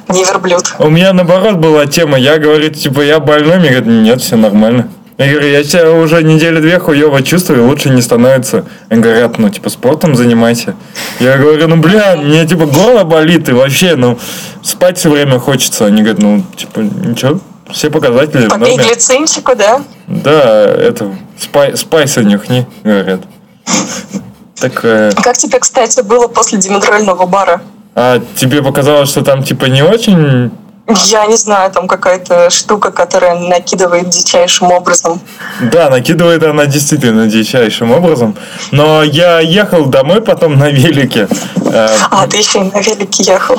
не верблюд. У меня наоборот была тема. Я говорю, типа, я больной, мне говорят, нет, все нормально. Я говорю, я себя уже недели две хуево чувствую, лучше не становится. Они говорят, ну, типа, спортом занимайся. Я говорю, ну, бля, мне, типа, горло болит, и вообще, ну, спать все время хочется. Они говорят, ну, типа, ничего, все показатели в Попей норме. глицинчику, да? Да, это, спай, спайса нюхни, говорят. Такая. Как тебе, кстати, было после димедрольного бара? А тебе показалось, что там, типа, не очень... Я не знаю, там какая-то штука, которая накидывает дичайшим образом. Да, накидывает она действительно дичайшим образом. Но я ехал домой потом на велике. э, А, ты еще и на велике ехал.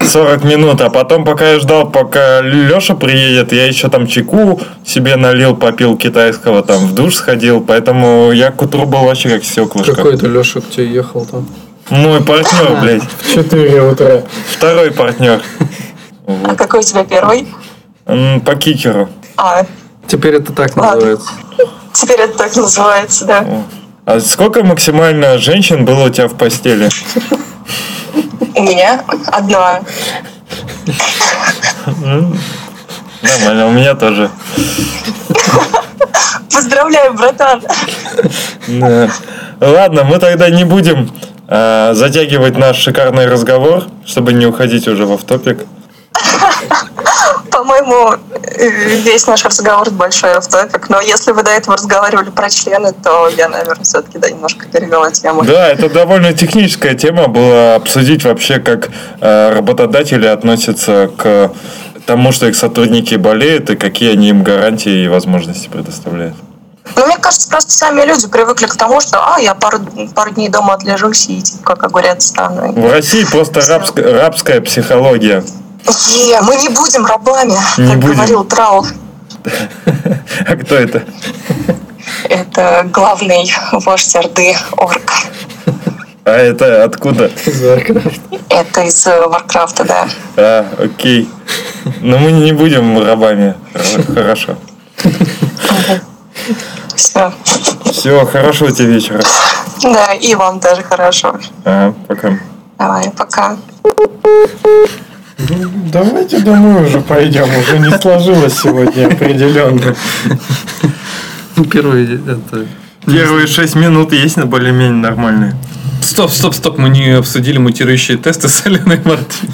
40 минут, а потом, пока я ждал, пока Леша приедет, я еще там чеку себе налил, попил китайского, там в душ сходил, поэтому я к утру был вообще как стеклышко. Какой-то Леша к тебе ехал там. Мой партнер, блядь. В 4 утра. Второй партнер. А какой у тебя первый? По кикеру. А, Теперь это так Ладно. называется. теперь это так называется, да. А сколько максимально женщин было у тебя в постели? У меня одна. Нормально, у меня тоже. Поздравляю, братан. Да. Ладно, мы тогда не будем а, затягивать наш шикарный разговор, чтобы не уходить уже в топик. По-моему, э, весь наш разговор большой автопик. Но если вы до этого разговаривали про члены, то я, наверное, все-таки да, немножко перевела тему. Да, это довольно техническая тема была обсудить вообще, как э, работодатели относятся к тому, что их сотрудники болеют и какие они им гарантии и возможности предоставляют. Ну, мне кажется, просто сами люди привыкли к тому, что а, я пару, пару дней дома отлежусь и типа как огурец стану. В России просто рабская, рабская психология. Е, мы не будем рабами, Не как будем. говорил Трау. А кто это? Это главный вождь Орды Орк. А это откуда? Это из э, Варкрафта, да. А, окей. Но мы не будем рабами. Хорошо. Все. Все, хорошего тебе вечера. Да, и вам тоже хорошо. Ага, пока. Давай, пока. Давайте домой уже пойдем. Уже не сложилось сегодня определенно. Первый это... Первые шесть минут есть на более-менее нормальные. Стоп, стоп, стоп, мы не обсудили мутирующие тесты с Аленой Мартин.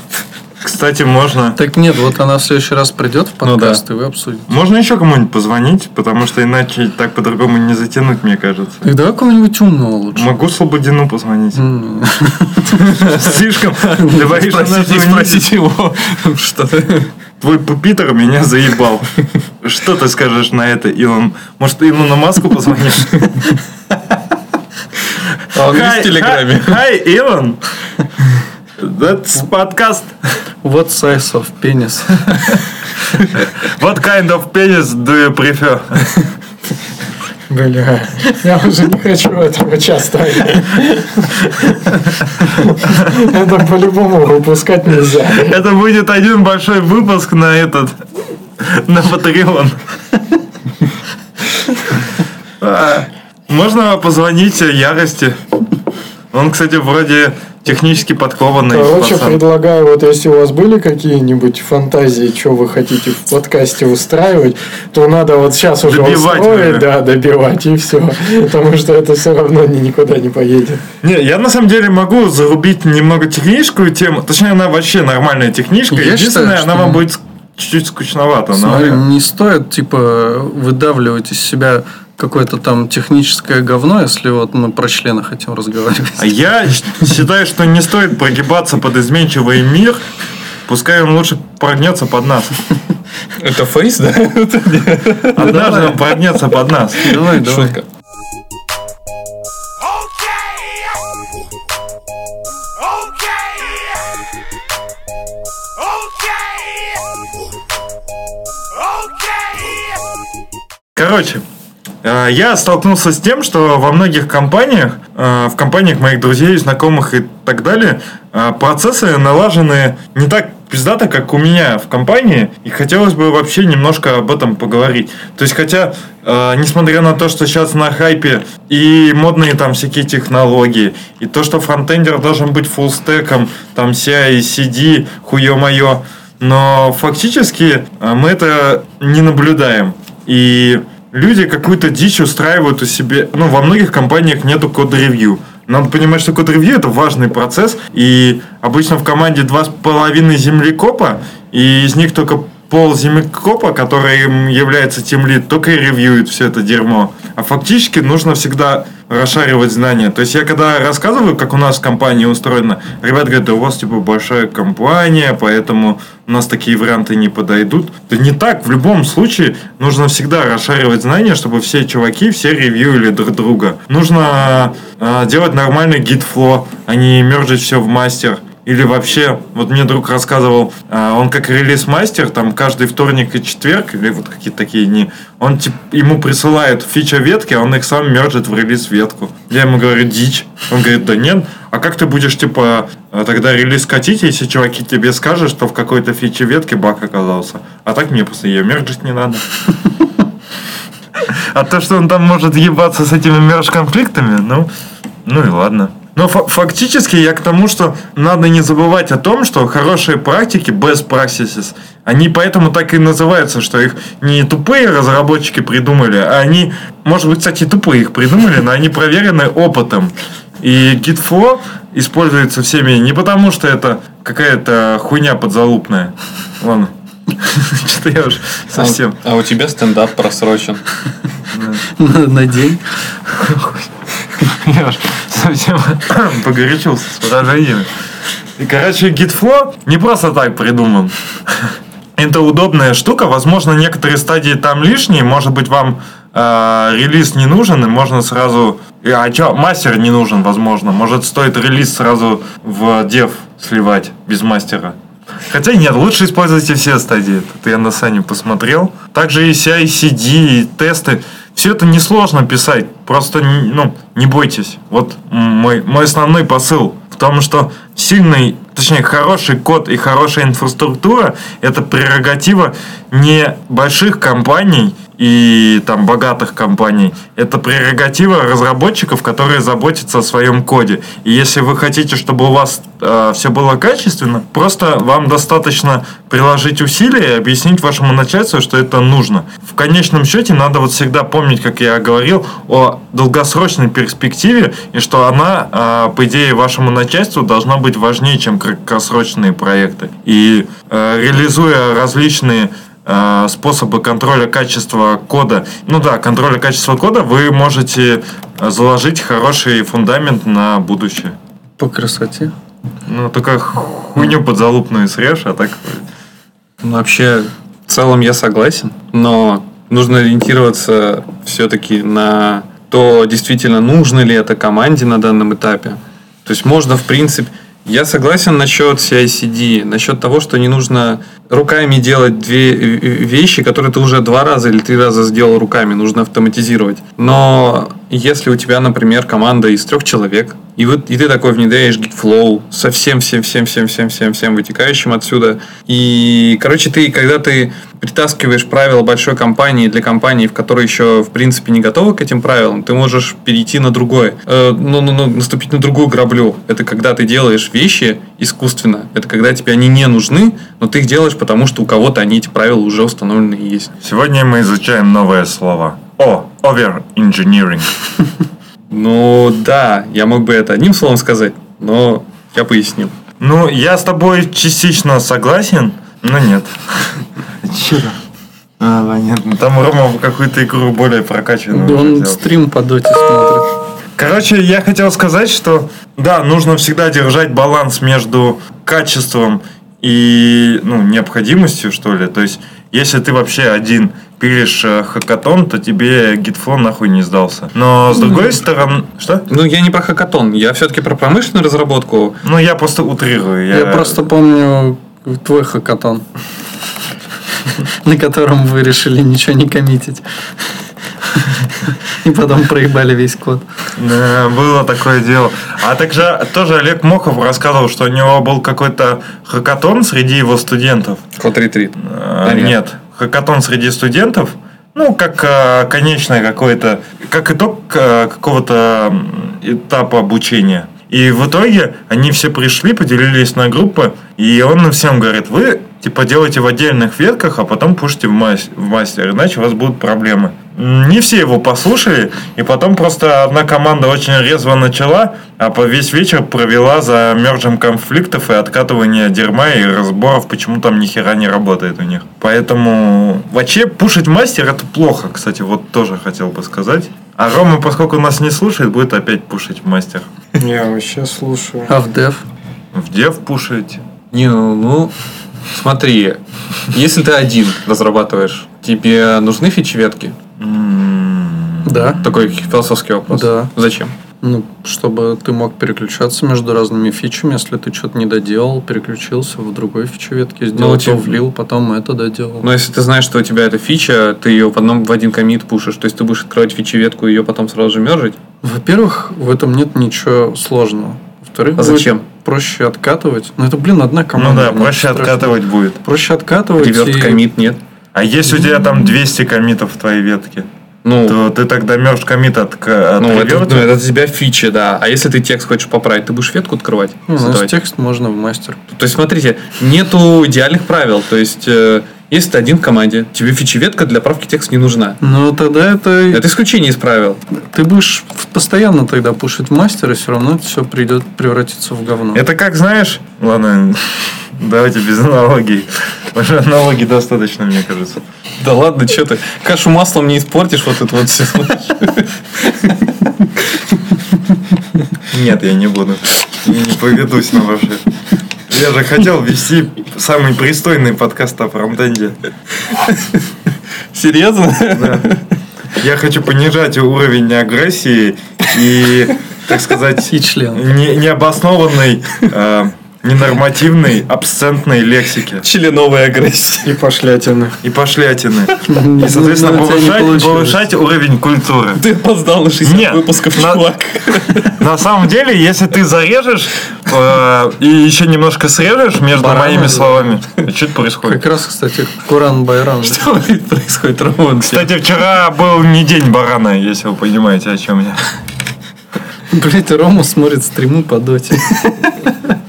Кстати, можно. Так нет, вот она в следующий раз придет в Ну подкаст, и вы обсудите. Можно еще кому-нибудь позвонить, потому что иначе так по-другому не затянуть, мне кажется. Так давай кого-нибудь умного лучше. Могу Слободину позвонить. Слишком. Звонит. спросите его, что Твой пупитер меня заебал. Что ты скажешь на это, Илон? Может, ты Илону Маску позвонишь? А он есть в Телеграме? Hi, Илон. That's podcast. What size of penis? What kind of penis do you prefer? Бля, я уже не хочу этого часто. Это по-любому выпускать нельзя. Это будет один большой выпуск на этот, на Patreon. А, Можно позвонить Ярости. Он, кстати, вроде технически подкованный Короче, пацан. предлагаю, вот если у вас были какие-нибудь фантазии, что вы хотите в подкасте устраивать, то надо вот сейчас уже Добивать, устроить, да, добивать и все. Потому что это все равно ни- никуда не поедет. Не, я на самом деле могу зарубить немного техническую тему. Точнее, она вообще нормальная техничка. Я Единственное, считаю, она что- вам будет чуть-чуть скучновато. Но... Смотри, не стоит, типа, выдавливать из себя какое-то там техническое говно, если вот мы про члена хотим разговаривать. А я считаю, что не стоит прогибаться под изменчивый мир. Пускай он лучше прогнется под нас. Это фейс, да? Однажды он прогнется под нас. Давай, давай. Шутка. Короче, я столкнулся с тем, что во многих компаниях, э, в компаниях моих друзей, знакомых и так далее, э, процессы налажены не так пиздато, как у меня в компании, и хотелось бы вообще немножко об этом поговорить. То есть, хотя, э, несмотря на то, что сейчас на хайпе и модные там всякие технологии, и то, что фронтендер должен быть фуллстеком, там CI CD, хуё-моё, но фактически э, мы это не наблюдаем. И люди какую-то дичь устраивают у себя. Ну, во многих компаниях нету код-ревью. Надо понимать, что код-ревью это важный процесс, и обычно в команде два с половиной землекопа, и из них только пол землекопа, который является тем лид, только и ревьюет все это дерьмо. А фактически нужно всегда расшаривать знания. То есть я когда рассказываю, как у нас компания устроена, ребят говорят, да у вас типа большая компания, поэтому у нас такие варианты не подойдут. Да не так. В любом случае нужно всегда расшаривать знания, чтобы все чуваки все ревьюили друг друга. Нужно э, делать нормальный гид-фло, а не мержить все в мастер. Или вообще, вот мне друг рассказывал, а, он как релиз-мастер, там каждый вторник и четверг, или вот какие-то такие дни, он типа, ему присылает фича ветки, а он их сам мержит в релиз-ветку. Я ему говорю, дичь. Он говорит, да нет. А как ты будешь, типа, тогда релиз катить, если чуваки тебе скажут, что в какой-то фиче ветке баг оказался? А так мне просто ее мержить не надо. А то, что он там может ебаться с этими мерж-конфликтами, ну, ну и ладно. Но фактически я к тому, что надо не забывать о том, что хорошие практики, best practices, они поэтому так и называются, что их не тупые разработчики придумали, а они, может быть, кстати, тупые их придумали, но они проверены опытом. И Gitflow используется всеми не потому, что это какая-то хуйня подзалупная. Ладно. Что-то я уже совсем. А, а у тебя стендап просрочен. На день. Я совсем погорячился с выражениями. И, короче, Gitflow не просто так придуман. Это удобная штука. Возможно, некоторые стадии там лишние. Может быть, вам э, релиз не нужен, и можно сразу... А что, мастер не нужен, возможно. Может, стоит релиз сразу в дев сливать без мастера. Хотя нет, лучше используйте все стадии. Это я на Сане посмотрел. Также и CI, CD, и тесты. Все это несложно писать. Просто ну, не бойтесь. Вот мой, мой основной посыл в том, что сильный, точнее, хороший код и хорошая инфраструктура – это прерогатива не больших компаний и там богатых компаний. Это прерогатива разработчиков, которые заботятся о своем коде. И если вы хотите, чтобы у вас э, все было качественно, просто вам достаточно приложить усилия и объяснить вашему начальству, что это нужно. В конечном счете надо вот всегда помнить, как я говорил, о долгосрочной перспективе и что она, э, по идее, вашему начальству должна быть важнее, чем краткосрочные проекты. И э, реализуя различные способы контроля качества кода. Ну да, контроля качества кода вы можете заложить хороший фундамент на будущее. По красоте. Ну, только хуйню подзалупную срежь, а так... Ну, вообще, в целом я согласен, но нужно ориентироваться все-таки на то, действительно нужно ли это команде на данном этапе. То есть можно, в принципе, я согласен насчет CICD, насчет того, что не нужно руками делать две вещи, которые ты уже два раза или три раза сделал руками, нужно автоматизировать. Но если у тебя, например, команда из трех человек, и, вот, и ты такой внедряешь Gitflow со всем, всем, всем, всем, всем, всем, вытекающим отсюда. И, короче, ты, когда ты притаскиваешь правила большой компании для компании, в которой еще, в принципе, не готовы к этим правилам, ты можешь перейти на другое, э, ну, ну, ну, наступить на другую граблю. Это когда ты делаешь вещи искусственно. Это когда тебе они не нужны, но ты их делаешь, потому что у кого-то они, эти правила уже установлены и есть. Сегодня мы изучаем новое слово. О, over-engineering. Ну да, я мог бы это одним словом сказать, но я пояснил. Ну, я с тобой частично согласен, но нет. Че? А, понятно. Там Рома какую-то игру более прокачанную. Он стрим по доте смотрит. Короче, я хотел сказать, что да, нужно всегда держать баланс между качеством и ну, необходимостью, что ли. То есть, если ты вообще один пилишь э, хакатон, то тебе гитфло нахуй не сдался. Но с другой стороны... Что? Ну, я не про хакатон, я все-таки про промышленную разработку. Ну, я просто утрирую. Я, я просто помню твой хакатон, на котором вы решили ничего не коммитить. И потом проебали весь код. Да, было такое дело. А также тоже Олег Мохов рассказывал, что у него был какой-то хакатон среди его студентов. Код ретрит. А, нет. нет. хакатон среди студентов. Ну, как а, конечное какое-то, как итог а, какого-то этапа обучения. И в итоге они все пришли, поделились на группы, и он всем говорит, вы типа делайте в отдельных ветках, а потом пушите в, мас- в мастер, иначе у вас будут проблемы. Не все его послушали, и потом просто одна команда очень резво начала, а по весь вечер провела за мержем конфликтов и откатывание дерьма и разборов, почему там ни хера не работает у них. Поэтому вообще пушить мастер это плохо, кстати, вот тоже хотел бы сказать. А Рома, поскольку нас не слушает, будет опять пушить в мастер. Я вообще слушаю. А в дев? В дев пушаете. Не, ну, ну, смотри, если ты один разрабатываешь, тебе нужны фичи-ветки? М, Да. Такой философский вопрос. Да. Зачем? Ну, чтобы ты мог переключаться между разными фичами, если ты что-то не доделал, переключился в другой фичеветке, сделал Ну, то, типа- влил, потом это доделал. Но если ты знаешь, что у тебя эта фича, ты ее в, одном, в один комит пушишь, то есть ты будешь открывать фичи-ветку и ее потом сразу же мержить? Во-первых, в этом нет ничего сложного. Во-вторых, А зачем? проще откатывать. Ну, это, блин, одна Ну команда. да, ничего проще откатывать будет. Проще откатывать. Реверт и- комит нет. А если у тебя там 200 комитов в твоей ветке, Ну, то ты тогда мерж комит от, от ну, это, ну, это тебя фича, да. А если ты текст хочешь поправить, ты будешь ветку открывать? Ну, у нас Создавать? текст можно в мастер. То есть, смотрите, нету идеальных правил. То есть, э, если ты один в команде, тебе фичи-ветка для правки текста не нужна. Но тогда это... Это исключение из правил. Ты будешь в- постоянно тогда пушить мастер, и все равно это все придет превратиться в говно. Это как, знаешь... Ладно, давайте без аналогий. Уже аналогий достаточно, мне кажется. Да ладно, что ты? Кашу маслом не испортишь вот это вот все. Нет, я не буду. Не поведусь на ваши. Я же хотел вести самый пристойный подкаст о фронтенде. Серьезно? Да. Я хочу понижать уровень агрессии и, так сказать, И член. не, необоснованной, э, ненормативной, абсцентной лексики Членовая агрессия. И пошлятины. и пошлятины. И, соответственно, ну, повышать, повышать уровень культуры. Ты опоздал на 60 Нет, выпусков, на- чувак. На самом деле, если ты зарежешь э, и еще немножко срежешь между Барана, моими да. словами, что происходит? Как раз, кстати, Куран Байрам. Что происходит, Роман? Кстати, вчера был не день барана, если вы понимаете, о чем я. Блять, Рома смотрит стримы по доте.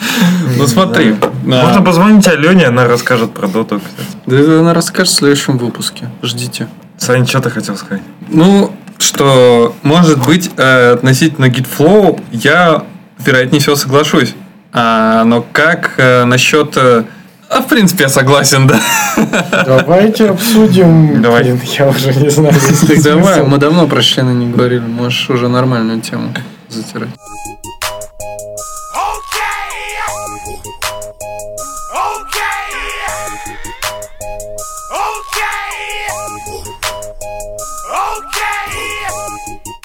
Ну смотри. а, Можно позвонить Алене, она расскажет про доту, кстати. Да это она расскажет в следующем выпуске. Ждите. Сань, что ты хотел сказать? Ну, что, может быть, э, относительно GitFlow я, вероятнее всего, соглашусь. А, но как э, насчет... э, а, в принципе, я согласен, да. Давайте обсудим. Давай. Блин, я уже не знаю, Давай, мы давно про члены не говорили. Можешь уже нормальную тему затирать.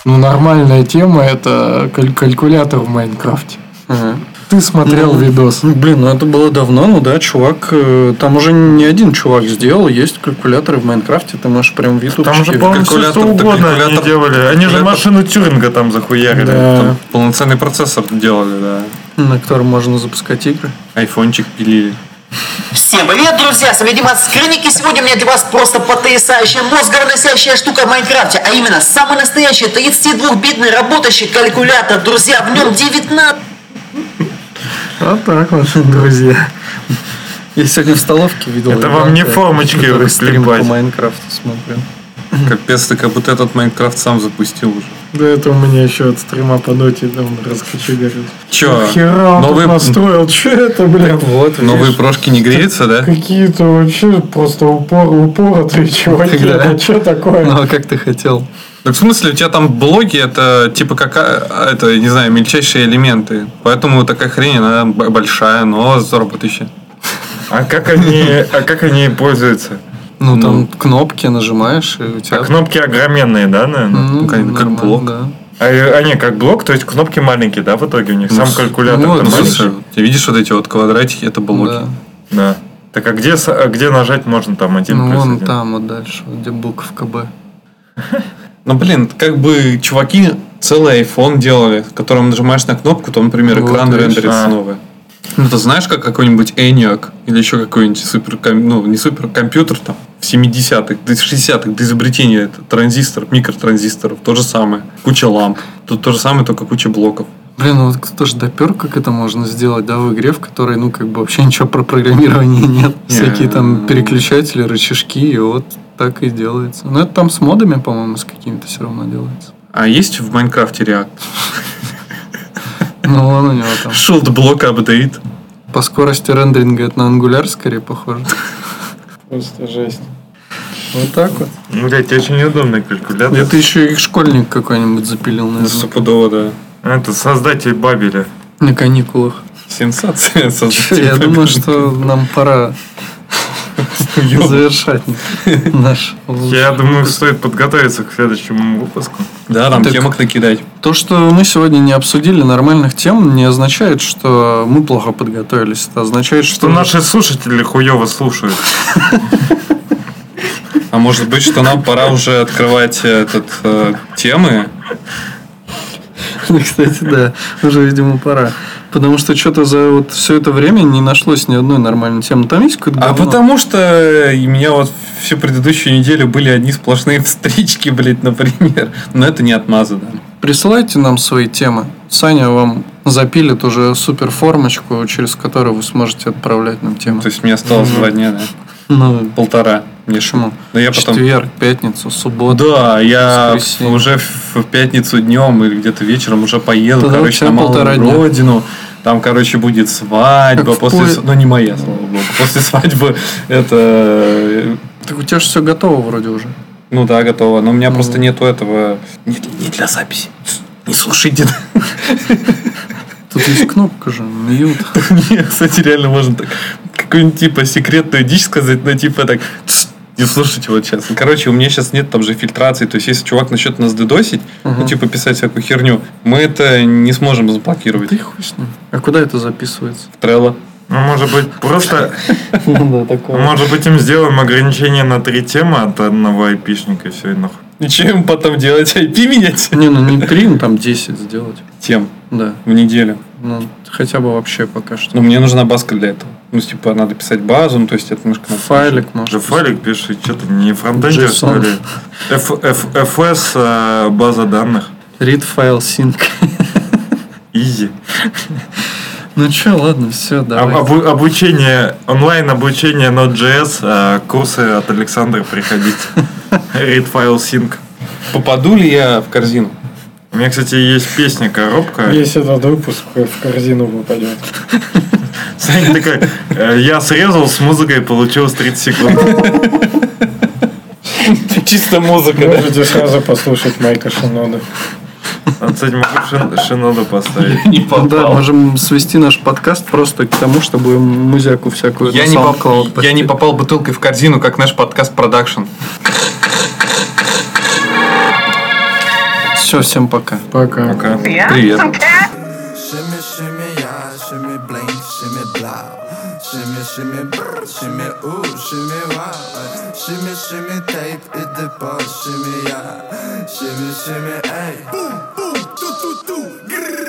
Ну, нормальная тема это каль- калькулятор в Майнкрафте. Ага. Ты смотрел Ну, видос. Ну, Блин, ну это было давно, ну да, чувак, э, там уже не один чувак сделал, есть калькуляторы в Майнкрафте, ты можешь прям в YouTube Там же, по-моему, все что калькулятор- угодно они калькулятор- делали. Они же машину Тюринга там захуярили. Да. Там полноценный процессор делали, да. на котором можно запускать игры. Айфончик пилили. Всем привет, друзья! С вами Димас Скрынник, и сегодня у меня для вас просто потрясающая мозговыносящая штука в Майнкрафте, а именно самый настоящий 32-битный работающий калькулятор. Друзья, в нем 19... Вот так вот, друзья. Я сегодня в столовке видел. Это вам не формочки которые стрим по. Майнкрафту смотрю. Капец, ты как будто этот Майнкрафт сам запустил уже. Да это у меня еще от стрима по доте давно раскочегарилось. Чё? Хера Новые, настроил, что это, блин? Вот, новые видишь? прошки не греются, да? Какие-то вообще просто упор, упоротые чуваки. Тогда- Это что такое? Ну, а как ты хотел? Так в смысле, у тебя там блоки, это типа какая, это, я не знаю, мельчайшие элементы. Поэтому такая хрень, она большая, но заработающая. А как они, а как они пользуются? Ну, там кнопки нажимаешь, и у тебя... А кнопки огроменные, да, наверное? Ну, как- как блок. да. А они как блок, то есть кнопки маленькие, да, в итоге у них? Сам Ну, калькулятор ну, там ну, маленький? Слушай, ты видишь вот эти вот квадратики, это блоки. Да. Да. Так а где, а где нажать можно там один Ну, плюс вон один? там вот дальше, где буковка Б. Ну, блин, как бы чуваки целый iPhone делали, которым нажимаешь на кнопку, то, например, Вот, экран видишь. рендерится А. новый. Ну, ты знаешь, как какой-нибудь ENIAC или еще какой-нибудь супер, ну, не суперкомпьютер там 70-х, до 60-х, до изобретения транзисторов, микротранзисторов, то же самое. Куча ламп. Тут то же самое, только куча блоков. Блин, ну вот кто же допер, как это можно сделать, да, в игре, в которой, ну, как бы вообще ничего про программирование нет. Не. Всякие там переключатели, рычажки, и вот так и делается. Но это там с модами, по-моему, с какими-то все равно делается. А есть в Майнкрафте React? Ну, вон у него там. Shield блок апдейт. По скорости рендеринга это на Angular скорее похоже. Просто жесть. Вот так вот. Ну, блядь, очень удобный калькулятор. Это еще и школьник какой-нибудь запилил, наверное. Стопудово, да. Это создатель Бабеля. На каникулах. Сенсация. Создатель Я думаю, что нам пора завершать наш Я думаю, стоит подготовиться к следующему выпуску. Да, там Так- темок накидать. То, что мы сегодня не обсудили нормальных тем, не означает, что мы плохо подготовились. Это означает, что, Что наши слушатели хуево слушают. А может быть, что нам пора уже открывать этот э, темы? Кстати, да, уже, видимо, пора. Потому что что-то за вот все это время не нашлось ни одной нормальной темы. Там есть какой-то А потому что у меня вот всю предыдущую неделю были одни сплошные встречки, блядь, например. Но это не отмазы, да. Присылайте нам свои темы. Саня вам запилит уже супер формочку, через которую вы сможете отправлять нам темы. То есть мне осталось два дня, да? Ну, Полтора. Мне почему? Но я потом... Четверг, пятницу, субботу. Да, я Воскресенье. уже в пятницу днем или где-то вечером уже поеду, Тогда короче, на малую дня. родину. Там, короче, будет свадьба. Как После... поле- Ну, не моя, слава богу. После свадьбы это... э, Так у тебя же все готово вроде уже. Ну да, готово. Но у меня Ну. просто нету этого... Не, не для записи. Не слушайте. Тут есть кнопка же, мьют. Не, кстати, реально можно так какую-нибудь типа секретную дичь сказать, но типа так «Тс, не слушайте вот сейчас. Ну, Короче, у меня сейчас нет там же фильтрации. То есть, если чувак начнет нас дедосить, ну, Мгм. типа писать всякую херню, мы это не сможем заблокировать. Ты хуй с ним. А куда это записывается? В Trello. Ну, может быть, просто... Может быть, им сделаем ограничение на три темы от одного айпишника и все, и нахуй. И им потом делать? IP менять? Не, ну не три, ну там 10 сделать. Тем Да. в неделю. Ну, хотя бы вообще пока что. Но мне нужна базка для этого. Ну, типа, надо писать базу, ну, то есть это немножко... Файлик, Же может. файлик пишет, что ты не фронтендер, что ли? F, F, FS э, база данных. Read файл sync. Изи. Ну что, ладно, все, Об- давай. обу- обучение, онлайн обучение Node.js, э, курсы от Александра приходите. Read file sync. Попаду ли я в корзину? У меня, кстати, есть песня «Коробка». Весь этот выпуск в корзину попадет. Саня такой, «Э, я срезал с музыкой, получилось 30 секунд. Чисто музыка? Можете сразу послушать Майка Шинода. А, Кстати, могу шин- шиноду поставить. Не Да, можем свести наш подкаст просто к тому, чтобы музяку всякую Я не, попал, я не попал бутылкой в корзину, как наш подкаст продакшн. Все, всем пока. Пока. Пока. Привет. Shimmy, shimmy, yeah, shimmy, bling, shimmy, blah. Shimmy, shimmy, brr, shimmy, ooh, shimmy, wow. Shimmy, shimmy, tape, it the boss, shimmy, yeah. Shimmy, shimmy, ay. Boom, boom, do, do, do.